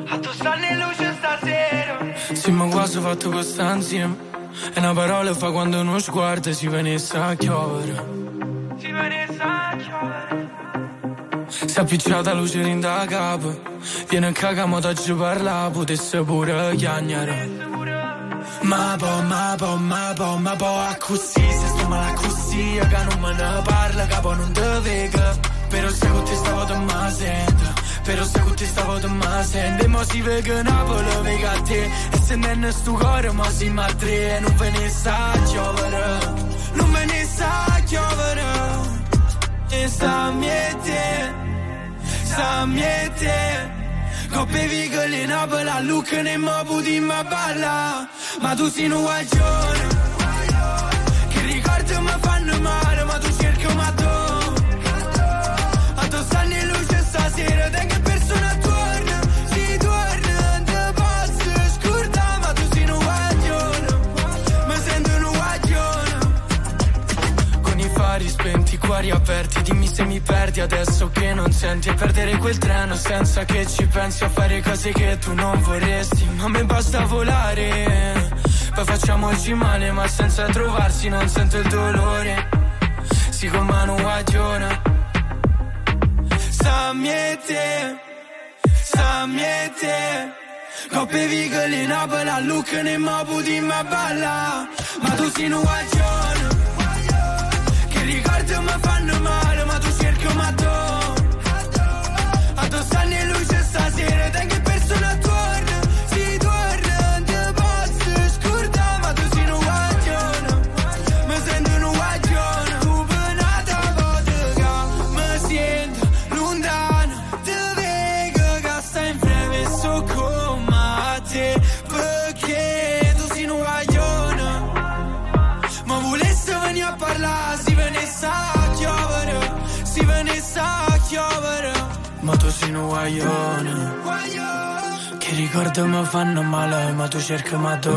A tu stanno in luce stasera Sì, ma quasi fatto questa insieme. E una parola fa quando uno sguardo si venisse a chiovere. Si a è appicciata luce in da capo. Viene a cagamo da ci parla, potesse pure chiagnare. Ma po, ma po, ma po, ma po, a così, se sto male così, che non me ne parla, capo non te vega. Però se con te stavo te ma sento, però se con te stavo te ma sento. E si se non è cuore, ma si ma tre, e non ve ne sa chiovere, non ve ne sa chiovere. E sta miete, sta miete. Coppe vigole in Napoli, look ne mo puti ma balla Ma tu sei un guaglione Che ricordi mi fanno male Ma tu cerchi ma tu A tu stanno in luce stasera Te che persona torna Si torna Te posso scordare Ma tu sei un guaglione Mi sento un guaglione spenti, cuori aperti Dimmi se mi perdi adesso che non senti. E perdere quel treno senza che ci pensi A fare cose che tu non vorresti. Ma me basta volare Poi facciamoci male ma senza trovarsi non sento il dolore. Si con mano guagiona Samjete Samjete Coppe vigole in abola Look ne mabu di ma balla Ma tu sei un guagione Che ricordi mi fanno male Ma tu cerchi un matto guaglione Che ricordo mi fanno male Ma tu cerchi ma tu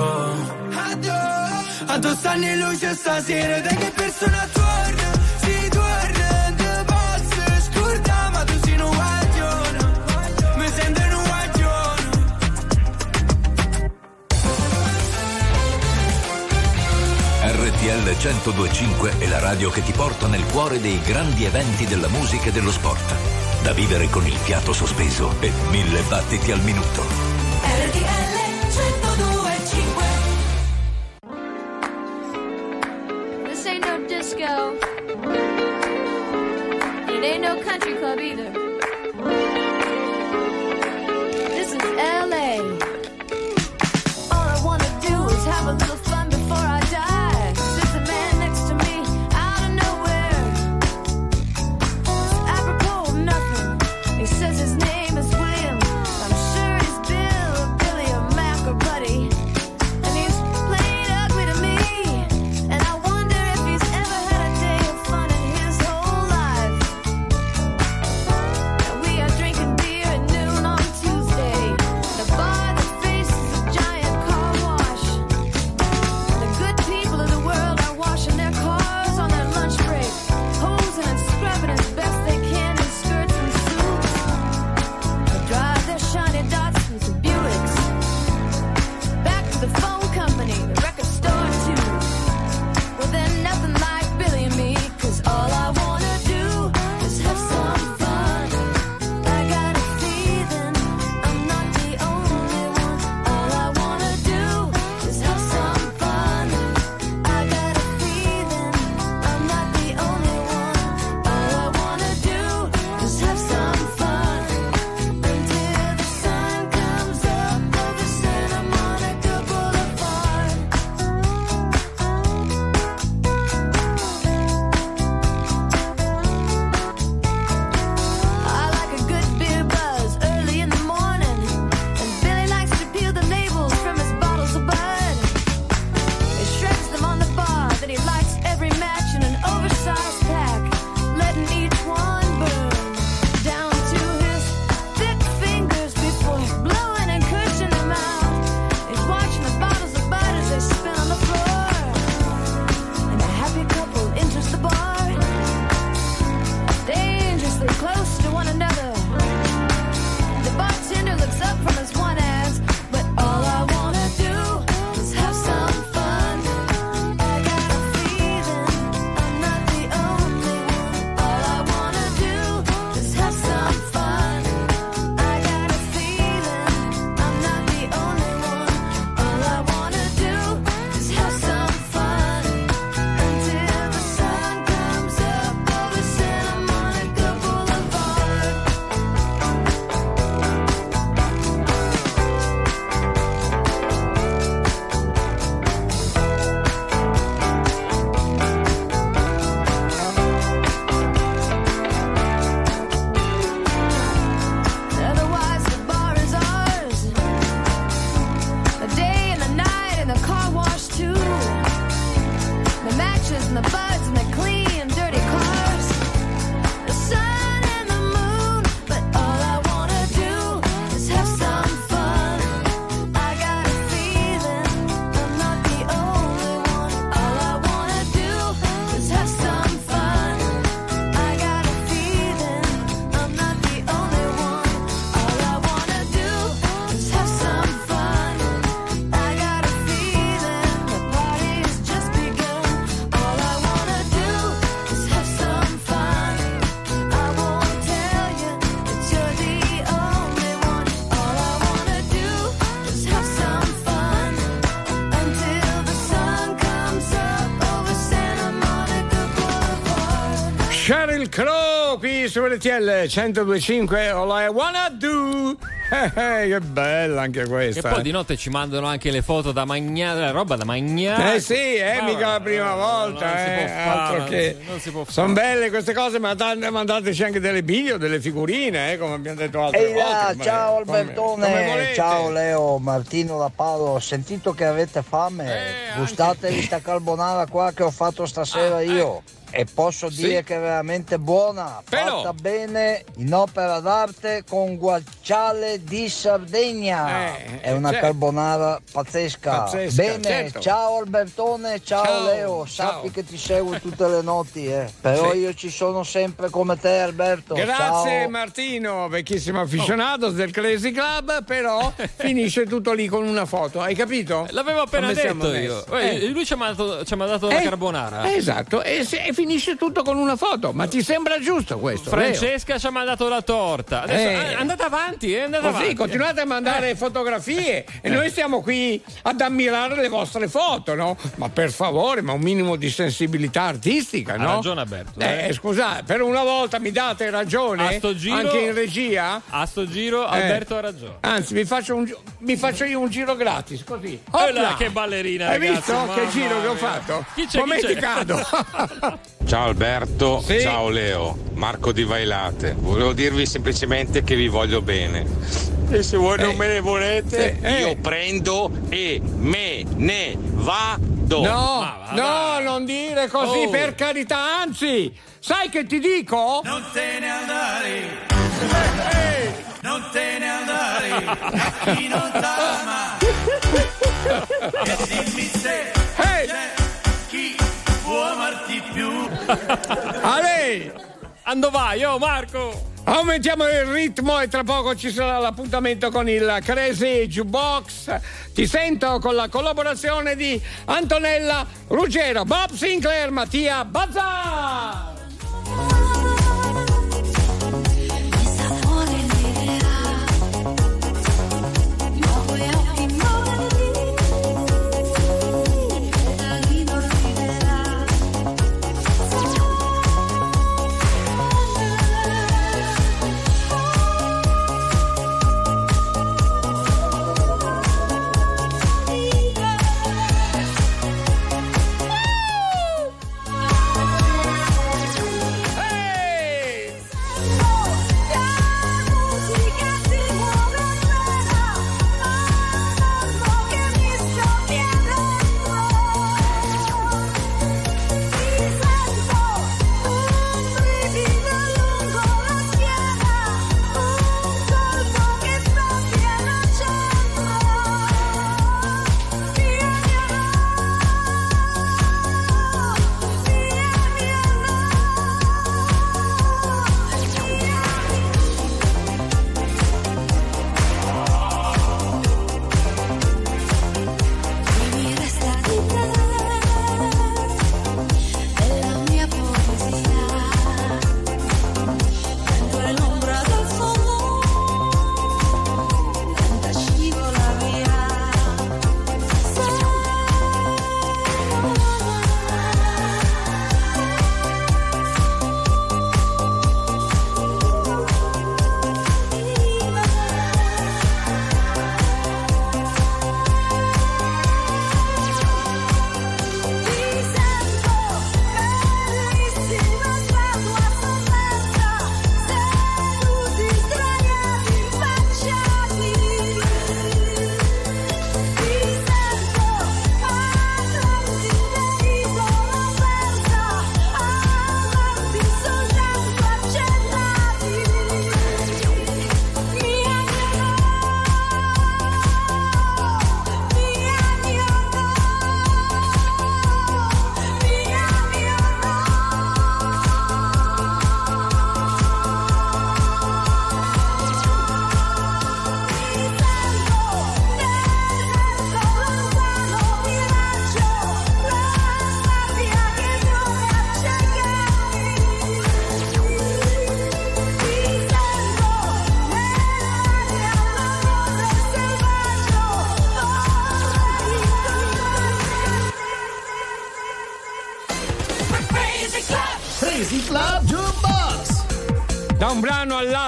Addossani e luce stasera Dai che persona torna. Si torna Ti posso scordare Ma tu sei un guaglione Mi sento un guaglione RTL 1025 è la radio che ti porta nel cuore dei grandi eventi della musica e dello sport. Da vivere con il fiato sospeso e mille battiti al minuto. RTL 1025 This ain't no disco. It ain't no country club either. Su RTL 1025 All I Wanna Do. [LAUGHS] Eh, eh, che bella anche E questa. poi eh. di notte ci mandano anche le foto da mangiare, roba da mangiare. Eh sì, è Ma mica la prima volta, non si eh, può fare, che si- non si può sono belle queste cose, ma mandateci anche delle video, delle figurine, eh, come abbiamo detto altre Ehi là, volte. ma- ciao come- Albertone, come volete. ciao Leo, Martino da Paolo, ho sentito che avete fame, Eh, gustatevi sta carbonara qua che ho fatto stasera Ah, io. E posso. Sì. dire che è veramente buona, Però- fatta bene in opera d'arte con guanciale di Sardegna. Eh, è una certo. carbonara pazzesca. Pazzesca, bene, certo. ciao Albertone, ciao, Ciao, Leo, ciao. sappi che ti seguo tutte le notti, eh. Però Sì. io ci sono sempre come te Alberto. Grazie ciao. Martino, vecchissimo aficionato del Crazy Club, però [LAUGHS] finisce tutto lì con una foto, hai capito? L'avevo appena Come detto io. Eh. Lui ci ha mandato, ci ha mandato la Eh, carbonara. Esatto, e, se- e finisce tutto con una foto, ma ti sembra giusto questo? Leo? Francesca ci ha mandato la torta. Adesso Eh. eh, andate avanti, eh, andate Così avanti. continuate a mandare Eh. fotografie e noi stiamo qui ad ammirare le vostre foto, no? Ma per favore, ma un minimo di sensibilità artistica, Ha no? ragione Alberto. Eh, eh. scusate, per una volta mi date ragione? Giro- Anche in regia? A sto giro Alberto ha ragione. Anzi, mi faccio, un mi faccio io un giro gratis, così. Eh Opla! che ballerina, Hai ragazzi, visto che giro che ho mia. fatto? Chi c'è, chi Momenti c'è? cado. [LAUGHS] Ciao Alberto, Sì. ciao Leo, Marco di Vailate. Volevo dirvi semplicemente che vi voglio bene. E se voi non me ne volete, sì, eh. io prendo e me ne vado. No, no, non dire così, Oh. per carità, anzi, sai che ti dico? Non te ne andare, non te ne andare, a chi non t'ama. [LAUGHS] E dimmi se A lei! Ando vai, oh Marco! Aumentiamo il ritmo e tra poco ci sarà l'appuntamento con il Crazy Jukebox. Ti sento con la collaborazione di Antonella Ruggero, Bob Sinclair, Mattia Bazza.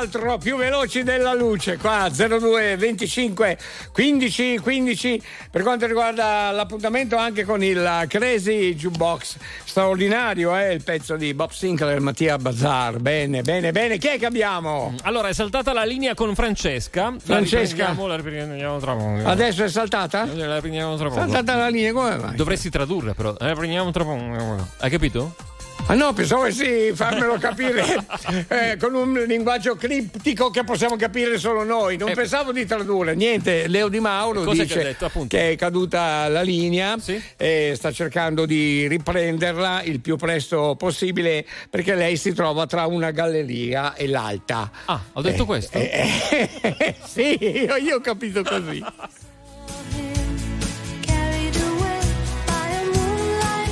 All'altro, più veloci della luce, qua 02 25 15 15 per quanto riguarda l'appuntamento anche con il Crazy Jukebox. Straordinario è il pezzo di Bob Sinclair, Mattia Bazar. Bene, bene, bene. Chi è che abbiamo? Allora, è saltata la linea con Francesca. Francesca? La riprendiamo tra poco. Adesso è saltata? La riprendiamo tra poco. Saltata la linea, come mai? Dovresti tradurre, però. La riprendiamo tra poco. Hai capito? Ah no, pensavo sì, farmelo capire [LAUGHS] eh, con un linguaggio criptico che possiamo capire solo noi. Non pensavo di tradurre niente. Leo Di Mauro Eh. Cosa dice che detto, che è caduta la linea e sta cercando di riprenderla il più presto possibile perché lei si trova tra una galleria e l'alta. Ah, ho detto questo? Eh, [LAUGHS] sì, io, io ho capito così.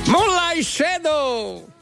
Moonlight Shadow!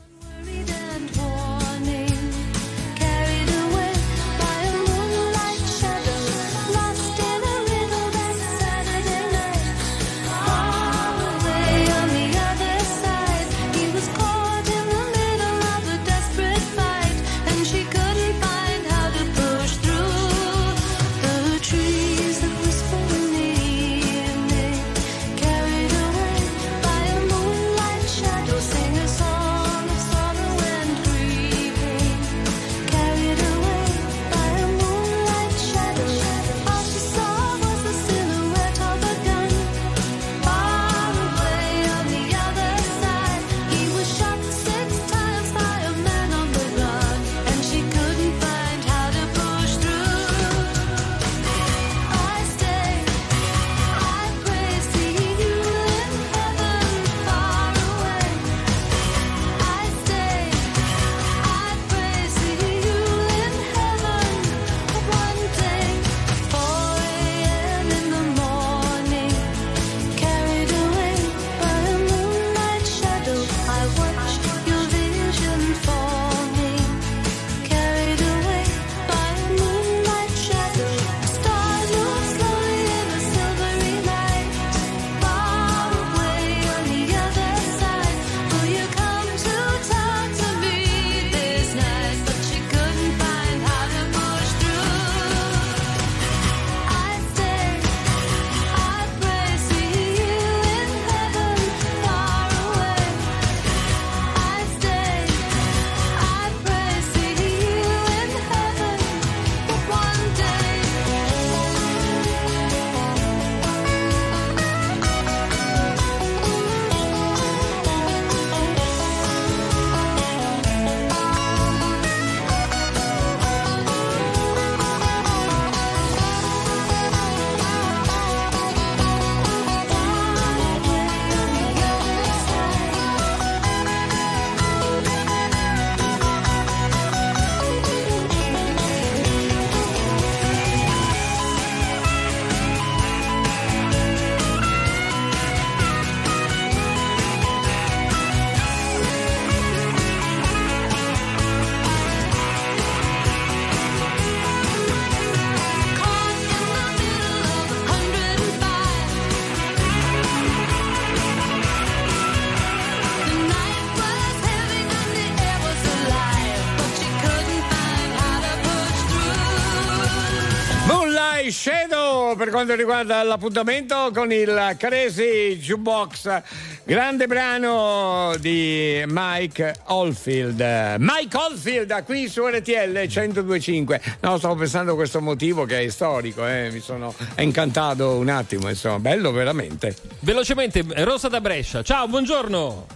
Per quanto riguarda l'appuntamento con il Crazy Jukebox, grande brano di Mike Oldfield. Mike Oldfield qui su RTL 1025. No, stavo pensando a questo motivo che è storico, eh, mi sono incantato un attimo, insomma, bello veramente. Velocemente, Rosa da Brescia. Ciao, buongiorno.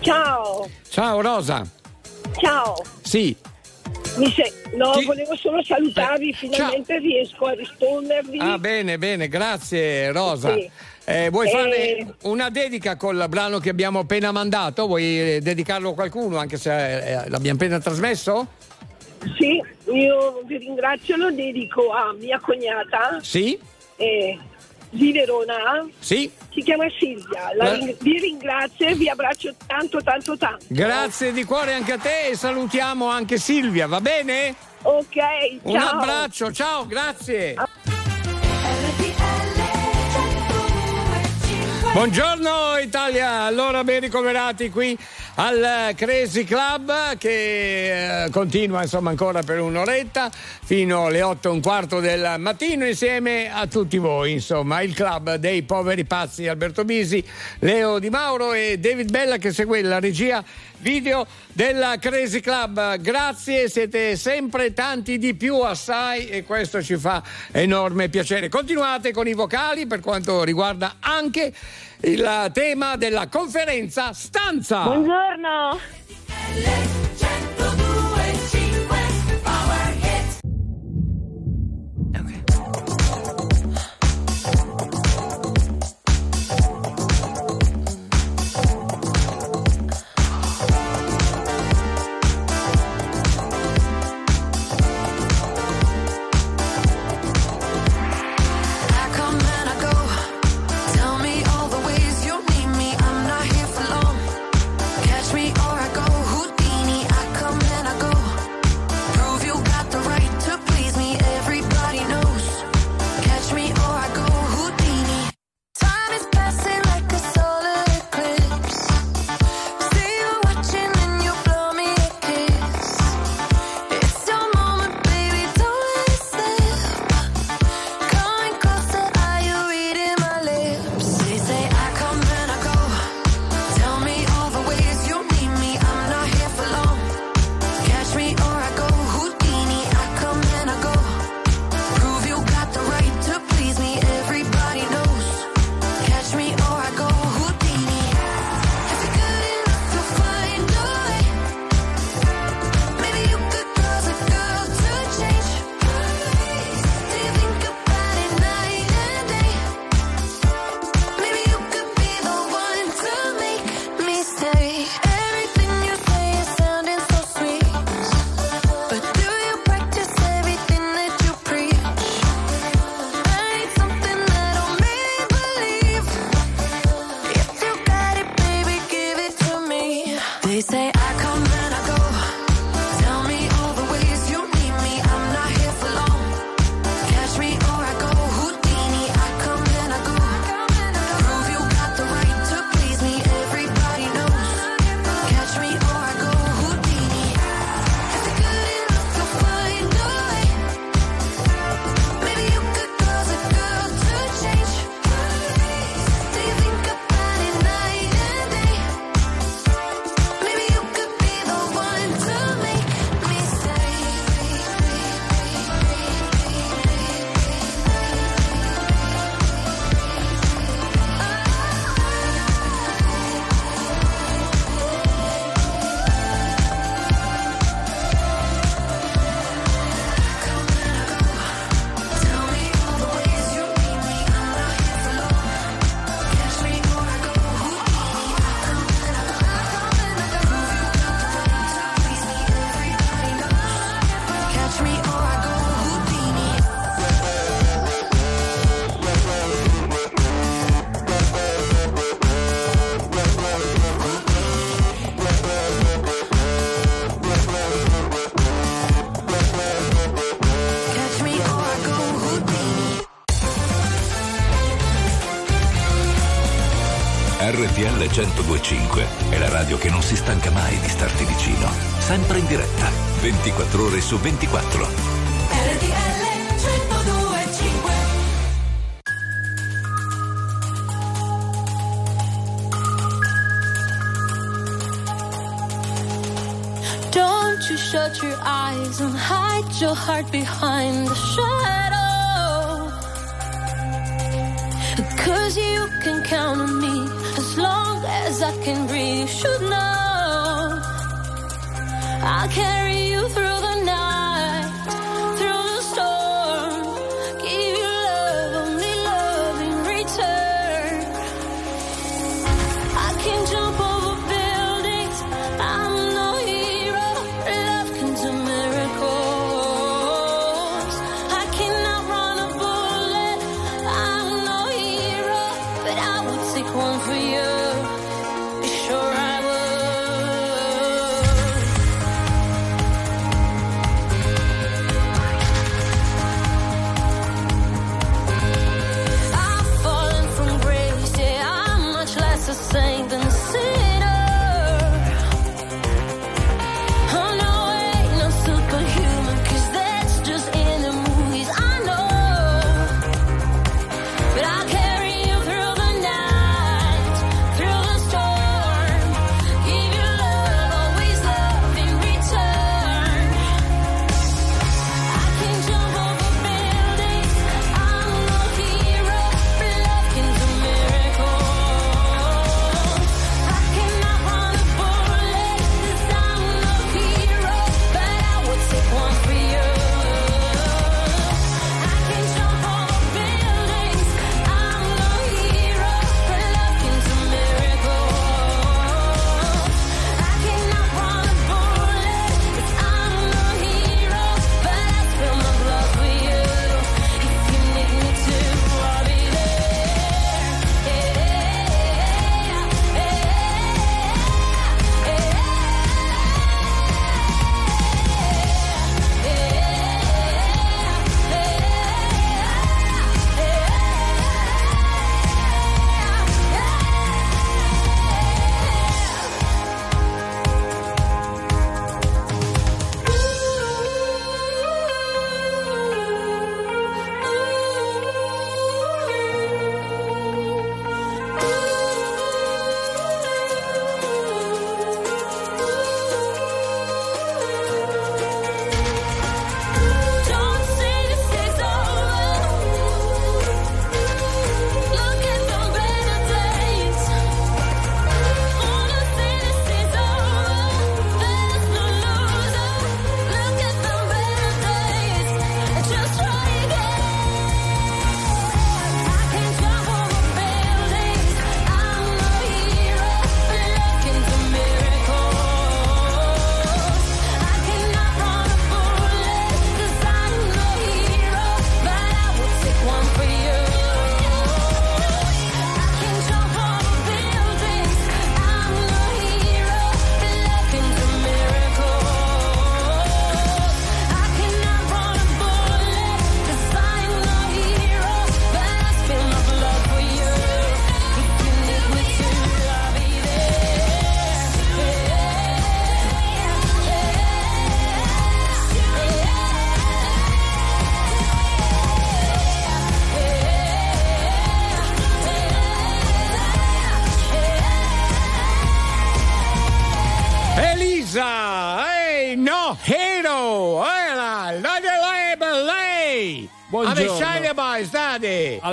Ciao, Ciao Rosa. ciao. Sì, se- no, Chi- volevo solo salutarvi, finalmente riesco a rispondervi. ah bene, bene, grazie Rosa. Sì. Eh, vuoi Eh, fare una dedica col brano che abbiamo appena mandato? Vuoi eh, dedicarlo a qualcuno anche se eh, l'abbiamo appena trasmesso? Sì, io vi ringrazio, lo dedico a mia cognata Sì? eh, di Verona. Sì? Si chiama Silvia. La ring- vi ringrazio e vi abbraccio tanto, tanto, tanto. Grazie di cuore anche a te e salutiamo anche Silvia, va bene? Ok, Un ciao. abbraccio, ciao, grazie. Buongiorno Italia, allora ben ricoverati qui al eh, Crazy Club che eh, continua insomma ancora per un'oretta fino alle 8 e un quarto del mattino insieme a tutti voi insomma il club dei poveri pazzi Alberto Bisi, Leo Di Mauro e David Bella che segue la regia video della Crazy Club. Grazie, siete sempre tanti di più, assai, e questo ci fa enorme piacere. Continuate con i vocali per quanto riguarda anche il tema della conferenza stanza. Buongiorno. 1025 è la radio che non si stanca mai di starti vicino. Sempre in diretta, 24 ore su 24. RTL 1025 Don't you shut your eyes and hide your heart behind the shine. I can breathe, you should know. I'll carry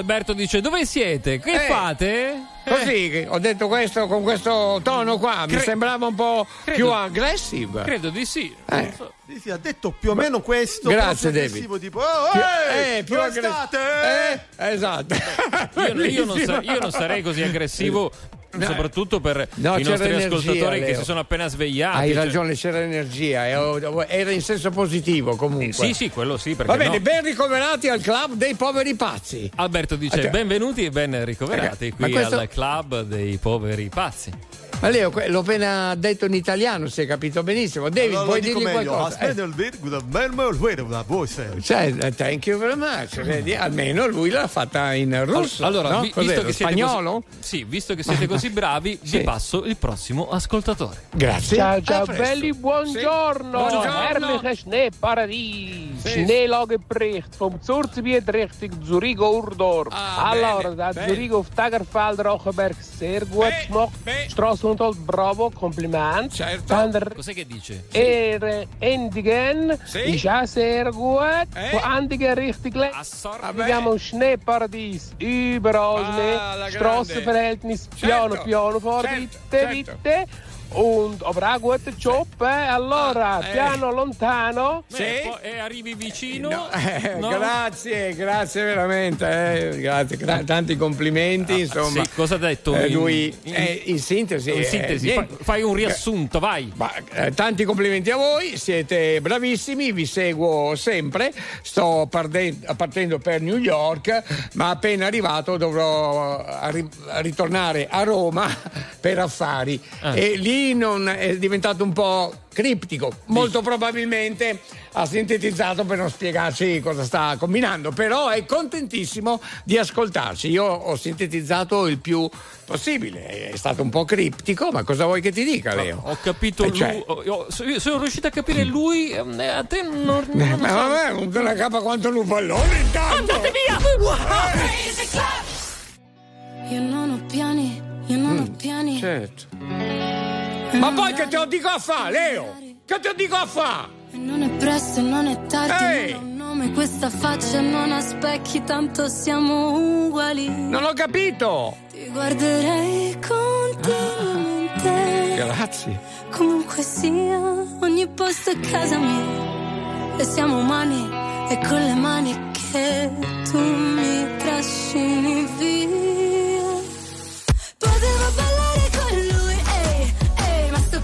Alberto dice: Dove siete? Che Eh. fate? Così, che ho detto questo con questo tono qua, mi Cre- sembrava un po' Credo- più aggressive. Credo di sì. Eh. So. Sì, sì, ha detto più o meno questo. Grazie, David. aggressivo, Tipo, oh, Più- ehi, eh, più dove aggre- state? Eh, esatto. Io, io non sa- io non sarei così [LAUGHS] aggressivo, soprattutto per No, i nostri energia, ascoltatori che Leo. si sono appena svegliati. Hai cioè- ragione, c'era energia, e- era in senso positivo comunque. Sì, sì, quello sì. Va bene, no? ben ricoverati al club dei poveri pazzi. Alberto dice: Ah, Benvenuti e ben ricoverati Eh, ma qui questo- al club dei poveri pazzi. Ma Leo, l'ho appena detto in italiano, si è capito benissimo. David, Allora, lo puoi dirgli meglio. qualcosa? Eh, Aspetta il virgola, mermo il vero, la voce. cioè, eh, thank you very much. Vedi, almeno lui l'ha fatta in russo. Allora, no? vi- visto, che siete spagnolo? così, sì, visto che siete così bravi, [LAUGHS] Sì. vi passo il prossimo ascoltatore. Grazie. Ciao A ciao belli, buongiorno! Sì. Buongiorno. Herrliche Schneeparadies! Sì. Schneelagebericht vom Zurzebiet Richtung Zurigo-Urdorf. Ah, allora, bene, da. Zurigo auf Tagerfeld Rochenberg sehr gut gemacht. Straßenunterhalt, bravo, Kompliment. Certo. Dann der Cos'è che dice? Ere Endigen Sì. ist auch sehr gut. Eh? Vabbè. Andiamo un Schneeparadies, überall Ah, Schnee, Straßenverhältnis, Certo. piano piano vor, Certo, bitte, certo. bitte. Und, aber auch guter Job, eh? Allora, Ah, eh. piano lontano. Sì. Eh, poi- e arrivi vicino. No, [LAUGHS] eh, no? Grazie, grazie veramente. eh, grazie, gra- tanti complimenti. insomma, Ah, Sì, cosa ha detto? Eh, in- lui, in- eh, in sintesi, in eh, sintesi, fa- fai un riassunto, vai. Ma, eh, tanti complimenti a voi, siete bravissimi, vi seguo sempre. Sto parde- partendo per New York, ma appena arrivato dovrò eh, arri- ritornare a Roma [LAUGHS] per affari. Ah. E lì non è diventato un po' criptico. Molto probabilmente ha sintetizzato per non spiegarci cosa sta combinando, però è contentissimo di ascoltarci. Io ho sintetizzato il più possibile, è stato un po' criptico, ma cosa vuoi che ti dica, Leo? Ho capito Eh, lui. cioè- io- so- io sono riuscito a capire lui. eh, A te non. Eh, non ma so. vabbè, la capa quanto un pallone intanto! Io non ho piani, io non ho piani. Certo. Ma poi che te lo dico a fa, Leo? Che te lo dico a fa? E non è presto non è tardi. Ehi! Non ho un nome, questa faccia non ha specchi, tanto siamo uguali. Non ho capito! Ti guarderei continuamente. Grazie. Comunque sia, ogni posto è casa mia. E siamo umani, e con le mani che tu mi trascini via. Potevo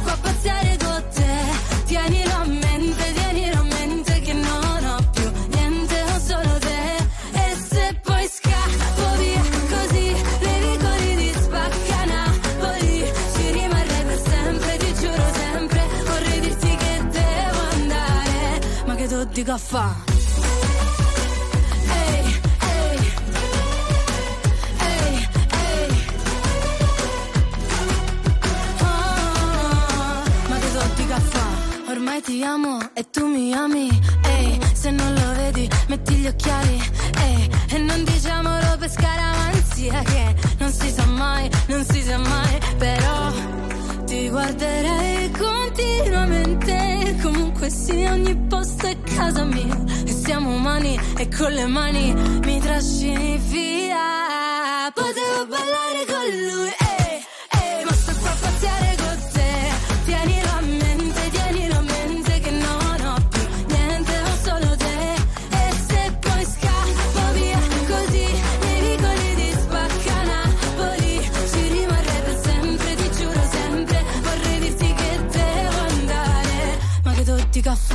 qua a pazziare con te. Tienilo a mente, tienilo a mente che non ho più niente, ho solo te. E se poi scappo via così, nei vicoli di spacca Napoli, ci rimarrei per sempre, ti giuro sempre. Vorrei dirti che devo andare, ma che tu dico a fa'? Ormai ti amo e tu mi ami. Ehi, se non lo vedi metti gli occhiali. Ehi, e non diciamolo per scaramanzia Che non si sa mai, non si sa mai. Però ti guarderei continuamente. Comunque sia ogni posto è casa mia. E siamo umani e con le mani mi trascini via. Potevo ballare con lui, ehi, ehi Ma sto qua a pazziare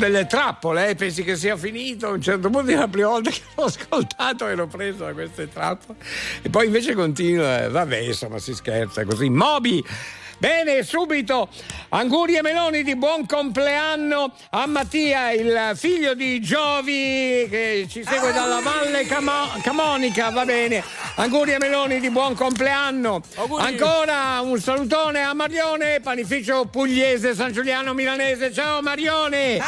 delle trappole, eh? pensi che sia finito? A un certo punto è la prima volta che l'ho ascoltato ero preso da queste trappole e poi invece continua, eh, vabbè insomma si scherza così. Moby! Bene, subito, auguri e meloni di buon compleanno a Mattia, il figlio di Giovi che ci segue dalla Valle Camo- Camonica, va bene. Auguri e meloni di buon compleanno. Ancora un salutone a Marione, panificio pugliese San Giuliano Milanese. Ciao Marione!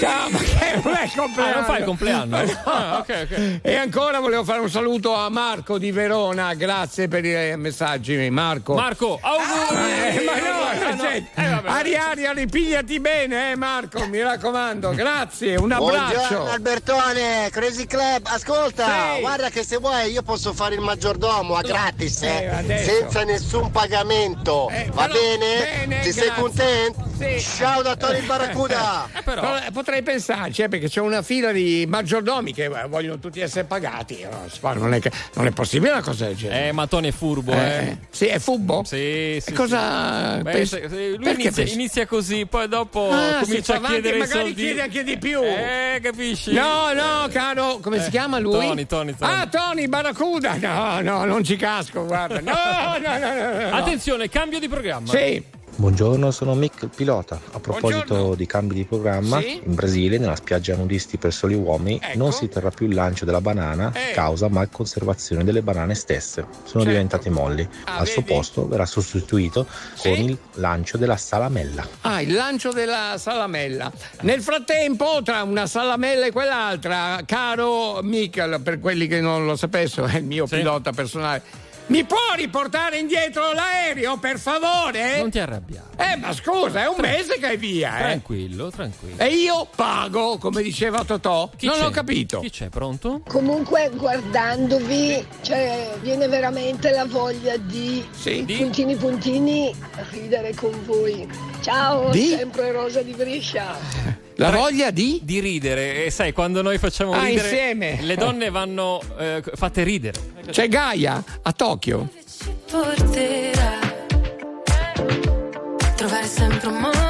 Ciao, ma che non è il compleanno? Ah, non fai il compleanno? [LAUGHS] No. Ah, ok, ok. E ancora volevo fare un saluto a Marco di Verona, grazie per i messaggi Marco. Marco, auguri! Eh, [LAUGHS] ma Eh, no. cioè, Eh, vabbè. Ari Ari, ripigliati bene, eh Marco, mi raccomando, [LAUGHS] grazie, un abbraccio. Buongiorno Albertone, Crazy Club, ascolta, Sì. guarda che se vuoi io posso fare il maggiordomo a gratis, eh, Eh, senza nessun pagamento, Eh, va però- bene? bene, Ti sei grazie. contento? Ciao dottore il Barracuda! [LAUGHS] Però, eh, potrei pensarci, eh, perché c'è una fila di maggiordomi che vogliono tutti essere pagati. Non è, che- non è possibile una cosa del genere. Eh, ma Tony è furbo, Eh, eh. Sì, è fubbo? Sì, sì. E cosa sì. Beh, pensi- lui perché inizia, inizia così, poi dopo Ah, si comincia a avanti chiedere e i magari soldi. chiede anche di più. Eh, capisci? No, no, caro, come si Eh, chiama lui? Tony, Tony, Tony. Ah, Tony Barracuda. No, no, non ci casco, guarda. No, no, no, no, no, no. Attenzione, cambio di programma. Sì. Buongiorno, sono Mick, il pilota. A proposito Buongiorno. di cambi di programma, Sì? in Brasile, nella spiaggia nudisti per soli uomini, Ecco. non si terrà più il lancio della banana Eh. causa malconservazione delle banane stesse. Sono diventate molli. Ah, Al suo vedi? posto verrà sostituito con il lancio della salamella. Ah, il lancio della salamella. Nel frattempo, tra una salamella e quell'altra, caro Michael, per quelli che non lo sapessero, è il mio pilota personale. Mi può riportare indietro l'aereo, per favore? Non ti arrabbiare. Eh, ma scusa, è un mese che è via, eh. Tranquillo, tranquillo. E io pago, come diceva Totò. Chi non c'è? ho capito. Chi c'è? Pronto? Comunque guardandovi, cioè, viene veramente la voglia di, puntini puntini ridere con voi. Ciao, Di? sempre Rosa di Brescia. La voglia di? Di ridere. E sai, quando noi facciamo Ah, ridere, insieme. le donne vanno eh, fatte ridere. C'è Gaia a Tokyo. porterà trovare sempre un modo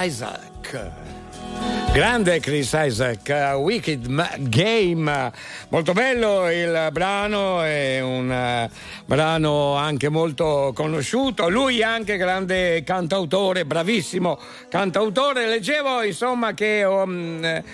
Isaac. Grande Chris Isaac, uh, Wicked Game, molto bello il brano, è un eh, brano anche molto conosciuto, lui anche grande cantautore, bravissimo cantautore, leggevo insomma che um, eh,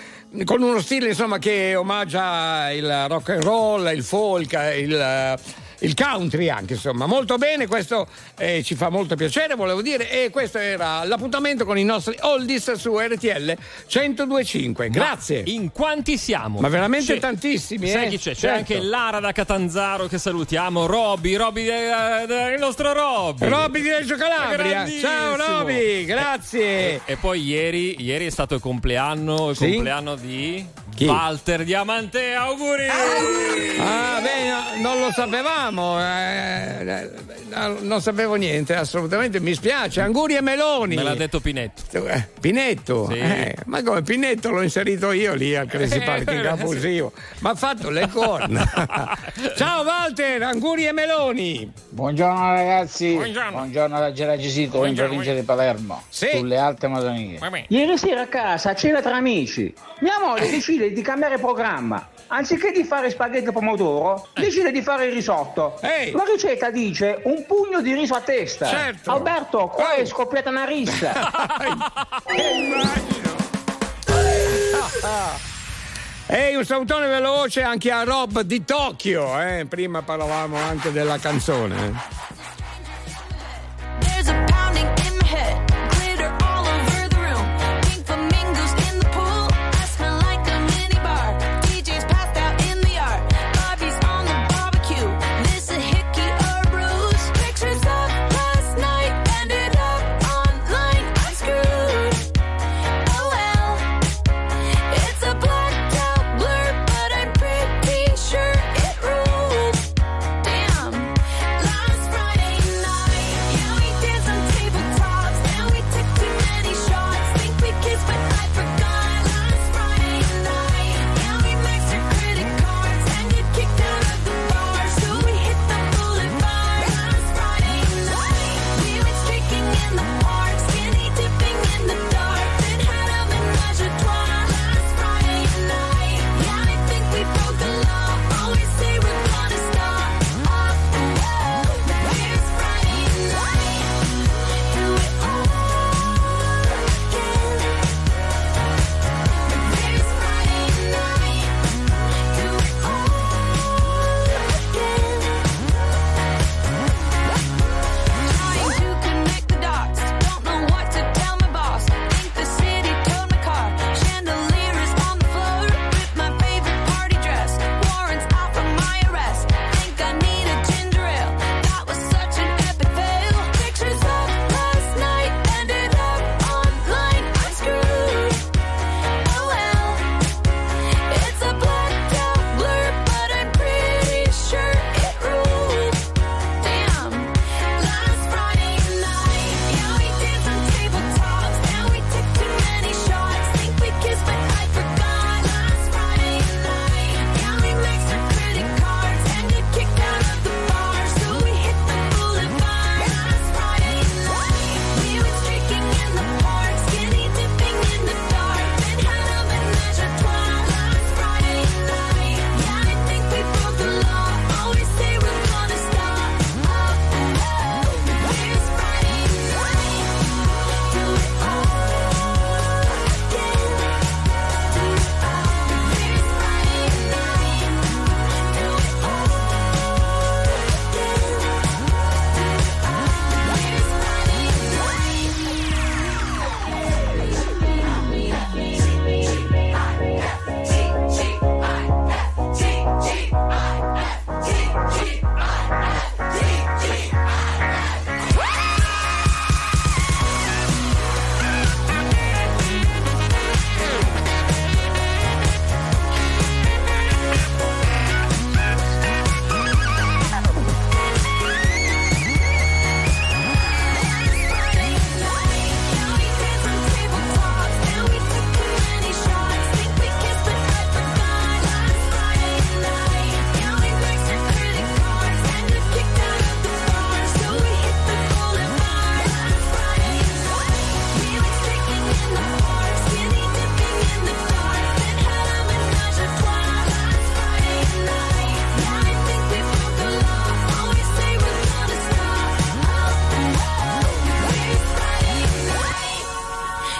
con uno stile insomma che omaggia il rock and roll, il folk, il... il country anche insomma molto bene questo eh, ci fa molto piacere volevo dire e questo era l'appuntamento con i nostri oldies su RTL 1025 grazie in quanti siamo? ma veramente Sì. tantissimi Sai eh? chi c'è? C'è Certo. anche Lara da Catanzaro che salutiamo, Roby, Roby, eh, eh, il nostro Roby. Roby di Reggio Calabria ciao Roby grazie E, e poi ieri, ieri è stato il compleanno, il Sì? compleanno di Chi? Walter Diamante, auguri! Ah, beh, no, non lo sapevamo, eh, eh, no, non sapevo niente, assolutamente, mi spiace. Anguri e meloni. Me l'ha detto Pinetto. Eh, Pinetto? Sì. Eh, ma come Pinetto l'ho inserito io lì al Crazy Parking abusivo. Ma ha fatto le corna. [LAUGHS] Ciao Walter, anguri e meloni. Buongiorno ragazzi, Buongiorno. da Geragisito in Buongiorno. provincia di Palermo, sulle Alte Madonie. Ieri sera a casa, a cena tra amici, mia moglie [LAUGHS] decide di cambiare programma. Anziché di fare spaghetti a pomodoro, decide di fare il risotto. La ricetta dice un pugno di riso a testa. Certo. Alberto, qua è scoppiata una rissa. [LAUGHS] [LAUGHS] Ehi, un salutone veloce anche a Rob di Tokyo. eh. Prima parlavamo anche della canzone.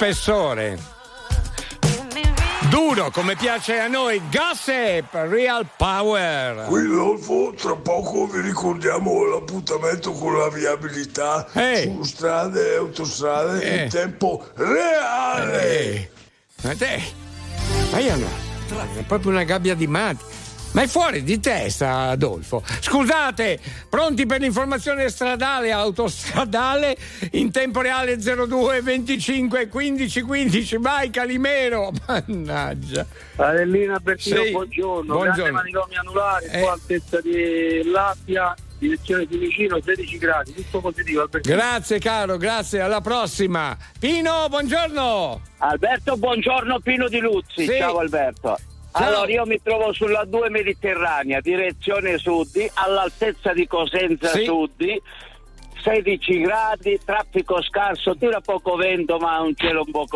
Spessore. Duro, come piace a noi. Gossip, Real Power. Qui Rodolfo, tra poco vi ricordiamo l'appuntamento con la viabilità su strade e autostrade Eh. in tempo reale. Ma te, ma io no, è proprio una gabbia di matti. Ma è fuori di testa, Adolfo. Scusate, pronti per l'informazione stradale, autostradale in tempo reale 02 25 15 15. Vai Calimero, [LAUGHS] mannaggia. Adellina Bertino, Sì, buongiorno. buongiorno. Grande manicomi anulari, Eh. altezza di Lappia, direzione Fiumicino, 16 gradi, tutto positivo Albertino. Grazie caro, grazie, alla prossima. Pino, buongiorno. Alberto, buongiorno Pino di Luzzi. Sì. Ciao Alberto. Ciao. Allora, io mi trovo sulla 2 Mediterranea, direzione Sudi, all'altezza di Cosenza Sì. Sudi. 16 gradi, traffico scarso, tira poco vento ma un cielo un po'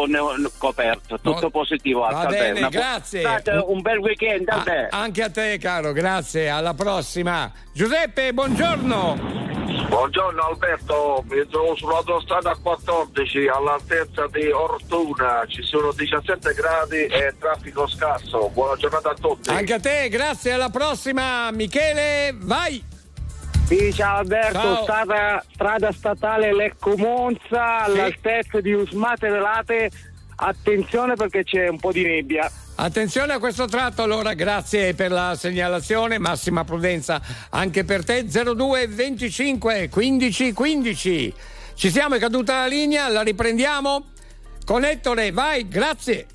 coperto, tutto No. positivo. Va Alberto. bene, bu- grazie. State Un bel weekend a Ah, te. anche a te caro, grazie, alla prossima. Giuseppe, buongiorno. Buongiorno Alberto, mi trovo sull'autostrada 14 all'altezza di Ortuna, ci sono 17 gradi e traffico scarso. Buona giornata a tutti. Anche a te, grazie, alla prossima. Michele, vai. Sì, ciao Alberto, Ciao. Strada, strada statale Lecco Monza, all'altezza di Usmate Velate. Attenzione perché c'è un po' di nebbia. Attenzione a questo tratto, allora grazie per la segnalazione, massima prudenza anche per te. 02 25 15 15. Ci siamo, è caduta la linea, la riprendiamo. Connettore, vai, grazie.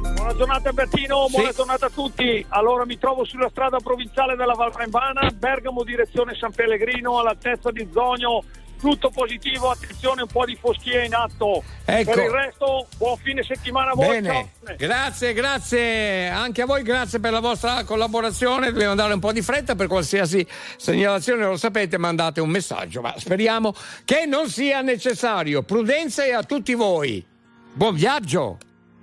Buona giornata Bertino, buona Sì. giornata a tutti. Allora mi trovo sulla strada provinciale della Valrembana, Bergamo direzione San Pellegrino, all'altezza di Zogno. Tutto positivo, attenzione, un po' di foschia in atto. Ecco. Per il resto, buon fine settimana a voi. Bene, grazie, grazie anche a voi, grazie per la vostra collaborazione. Dobbiamo dare un po' di fretta per qualsiasi segnalazione, lo sapete, mandate un messaggio, ma speriamo che non sia necessario. Prudenza e a tutti voi. Buon viaggio!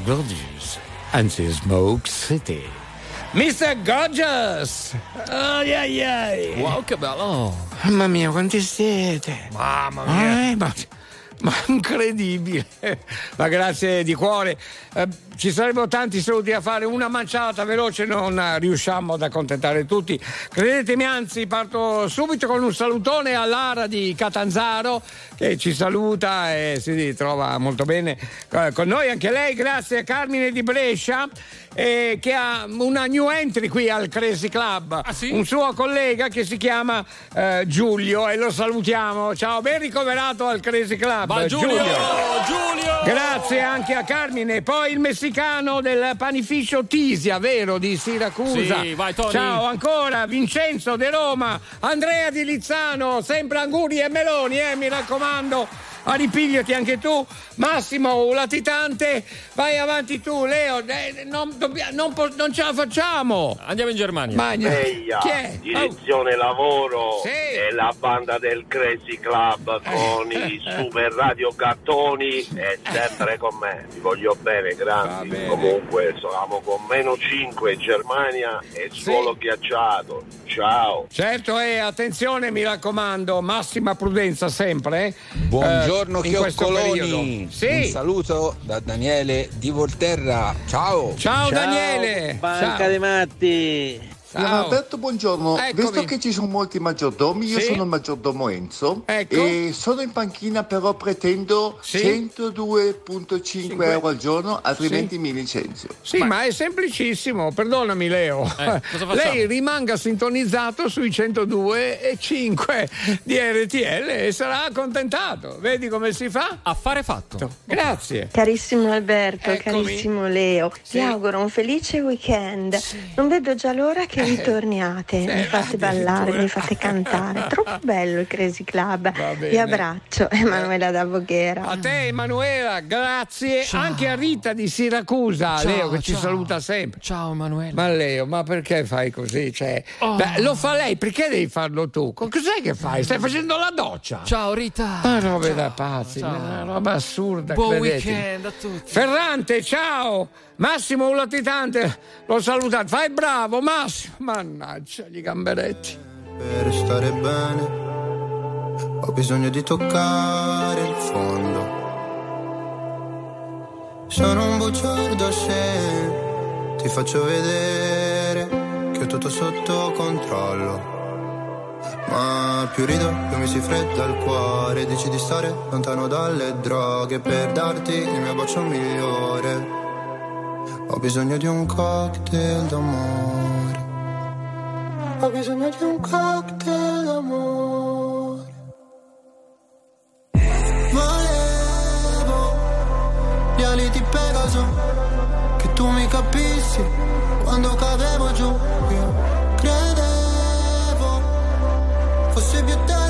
Mrs. Gorgeous Anti-Smoke City. Mr. Gorgeous! Ai ai ai! Wow, che bello! Mamma mia, quanti siete! Mamma mia! ma, ma incredibile! Ma grazie di cuore. Eh, ci sarebbero tanti saluti da fare, una manciata veloce non riusciamo ad accontentare tutti. Credetemi, anzi, parto subito con un salutone a Lara di Catanzaro che ci saluta e si trova molto bene eh, con noi. Anche lei, grazie a Carmine di Brescia. eh, che ha una new entry qui al Crazy Club, un suo collega che si chiama eh, Giulio e lo salutiamo. Ciao, ben ricoverato al Crazy Club. Va Giulio! Giulio! Grazie anche a Carmine. Poi il messicano del panificio Tisia, vero, di Siracusa. Sì, vai. Ciao ancora, Vincenzo De Roma, Andrea di Lizzano, sempre Anguri e Meloni, eh, mi raccomando. A ripigliati anche tu, Massimo, un latitante, vai avanti tu, Leo, eh, non, dobbia- non non ce la facciamo. Andiamo in Germania. Magna. Eia, Chi è? direzione lavoro Sì. e la banda del Crazy Club con i super radio gattoni è sempre con me, vi voglio bene, grandi. Comunque siamo con meno 5 in Germania e solo ghiacciato. Ciao. Certo, e attenzione, mi raccomando, massima prudenza sempre. eh, Buongiorno eh, questo chioccoloni, periodo. un Sì. saluto da Daniele di Volterra, ciao! Ciao, Daniele! Banca Ciao. dei matti! Signor Alberto, buongiorno. Eccomi. Visto che ci sono molti maggiordomi, io Sì. sono il maggiordomo Enzo Ecco. e sono in panchina, però pretendo Sì. 102.5 euro al giorno, altrimenti mi licenzio. Sì, ma... è semplicissimo, perdonami Leo. Eh? Lei rimanga sintonizzato sui 102 e 5 di RTL e sarà accontentato. Vedi come si fa? Affare fatto. Grazie. Carissimo Alberto, Eccomi. carissimo Leo, Sì. vi auguro un felice weekend. Non vedo già l'ora che ritorniate, mi fate ballare, mi fate cantare. Troppo bello il Crazy Club. Vi abbraccio, Emanuela da Voghera. A te Emanuela, grazie. Anche a Rita di Siracusa, Ciao, Leo che ci ciao. saluta sempre. Ciao Emanuele. Ma Leo, ma perché fai così? Cioè, Oh. beh, lo fa lei, perché devi farlo tu? Co- Cos'è che fai? Stai facendo la doccia? Ciao Rita. Ma robe da pazzi, una roba assurda. Buon credetemi. weekend a tutti. Ferrante, ciao! Massimo un latitante, l'ho salutato. Fai bravo, Massimo. Mannaggia, gli gamberetti. Per stare bene ho bisogno di toccare il fondo. Sono un bugiardo se ti faccio vedere che ho tutto sotto controllo. Ma più rido, più mi si fredda il cuore. Dici di stare lontano dalle droghe per darti il mio bacio migliore. Ho bisogno di un cocktail d'amore. Ho bisogno di un cocktail d'amore. Volevo gli ali di Pegaso, che tu mi capissi quando cadevo giù. Io credevo fosse più tenero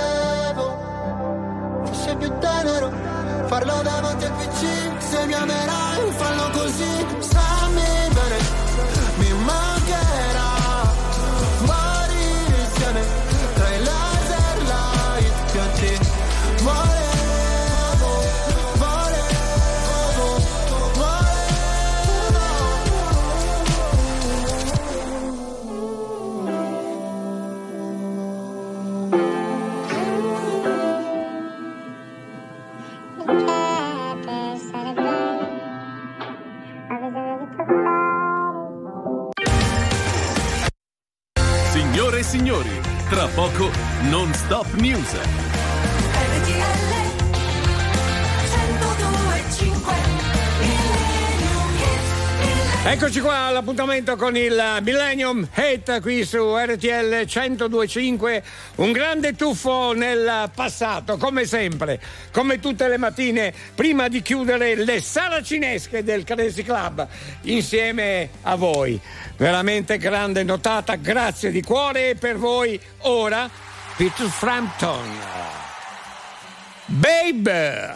più tenero farlo davanti al PC. Se mi amerai, fallo così, stammi signori, tra poco non stop news. Eccoci qua all'appuntamento con il Millennium Hate qui su RTL 1025. Un grande tuffo nel passato, come sempre, come tutte le mattine, prima di chiudere le saracinesche del Crazy Club insieme a voi. Veramente grande notata, grazie di cuore per voi ora Peter Frampton. Babe,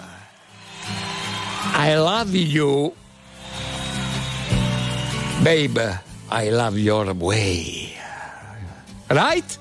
I love you. Babe, I love your way. Right?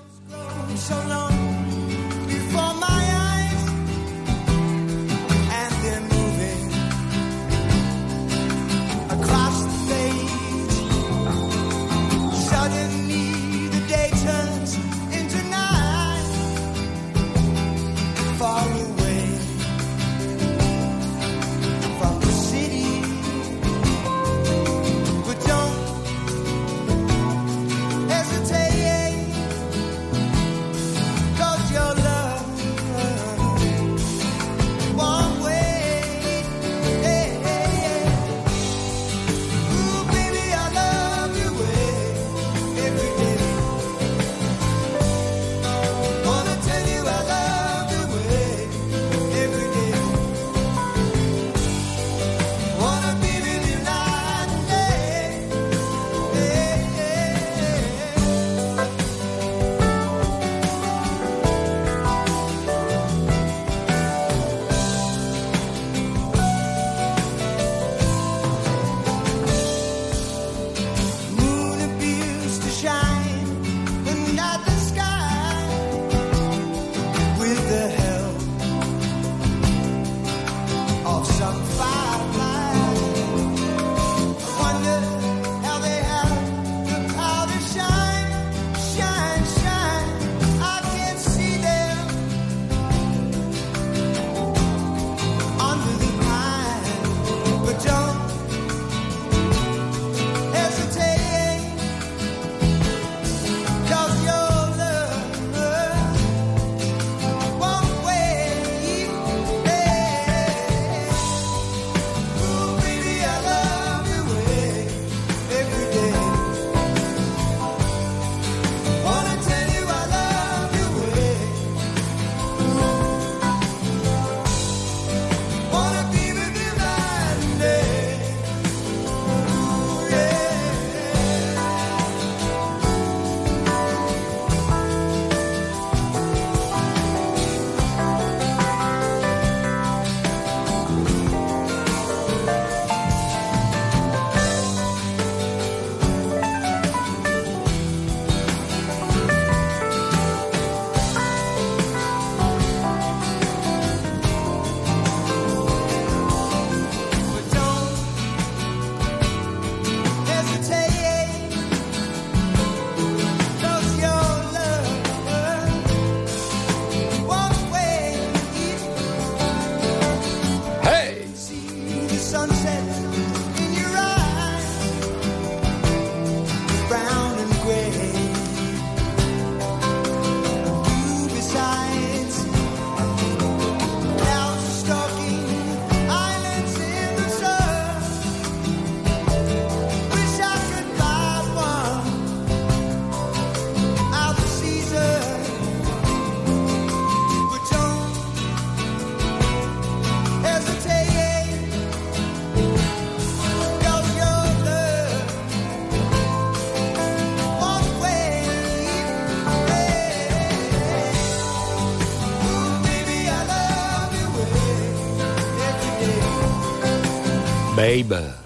Baby.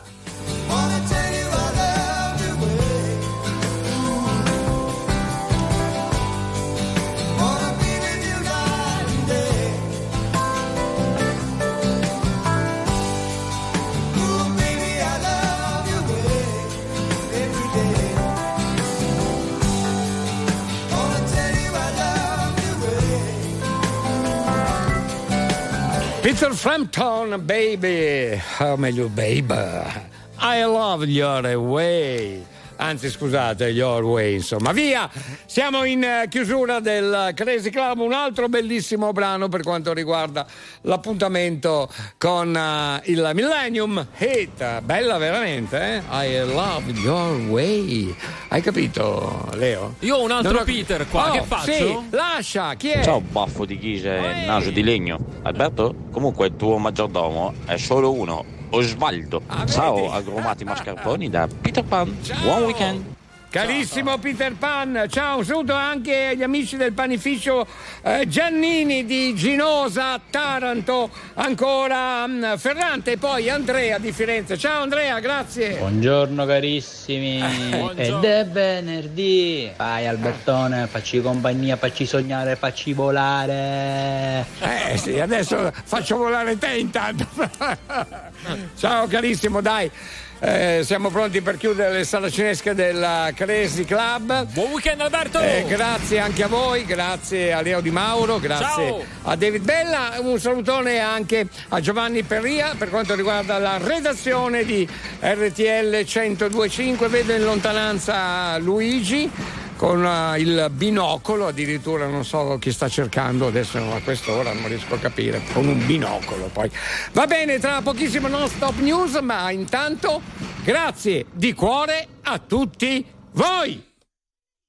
Peter Frampton, baby, o meglio, baby, I love your way. Anzi, scusate, your way, insomma. Via! Siamo in eh, chiusura del Crazy Club, un altro bellissimo brano per quanto riguarda l'appuntamento con eh, il Millennium Hit. Bella veramente, eh? I love your way. Hai capito, Leo? Io ho un altro ho- Peter qua, Oh, che faccio? Sì, lascia, chi è? Ciao baffo di c'è naso di legno. Alberto? Comunque il tuo maggiordomo è solo uno, Osvaldo. Ciao agrumati mascarponi da Peter Pan. Buon weekend. Carissimo Peter Pan, ciao, un saluto anche agli amici del panificio eh, Giannini di Ginosa, Taranto, ancora mm, Ferrante e poi Andrea di Firenze. Ciao Andrea, grazie. Buongiorno carissimi, [LAUGHS] ed è venerdì. Vai Albertone, facci compagnia, facci sognare, facci volare. Eh sì, adesso faccio volare te intanto. [LAUGHS] Ciao carissimo, dai. Eh, siamo pronti per chiudere le saracinesche del Crazy Club. Buon weekend Alberto! Eh, grazie anche a voi, grazie a Leo Di Mauro, grazie Ciao. a David Bella, un salutone anche a Giovanni Perria per quanto riguarda la redazione di RTL 1025. Vedo in lontananza Luigi con eh, il binocolo, addirittura non so chi sta cercando adesso a quest'ora, non riesco a capire, con un binocolo poi. Va bene, tra pochissimo non stop news, ma intanto grazie di cuore a tutti voi.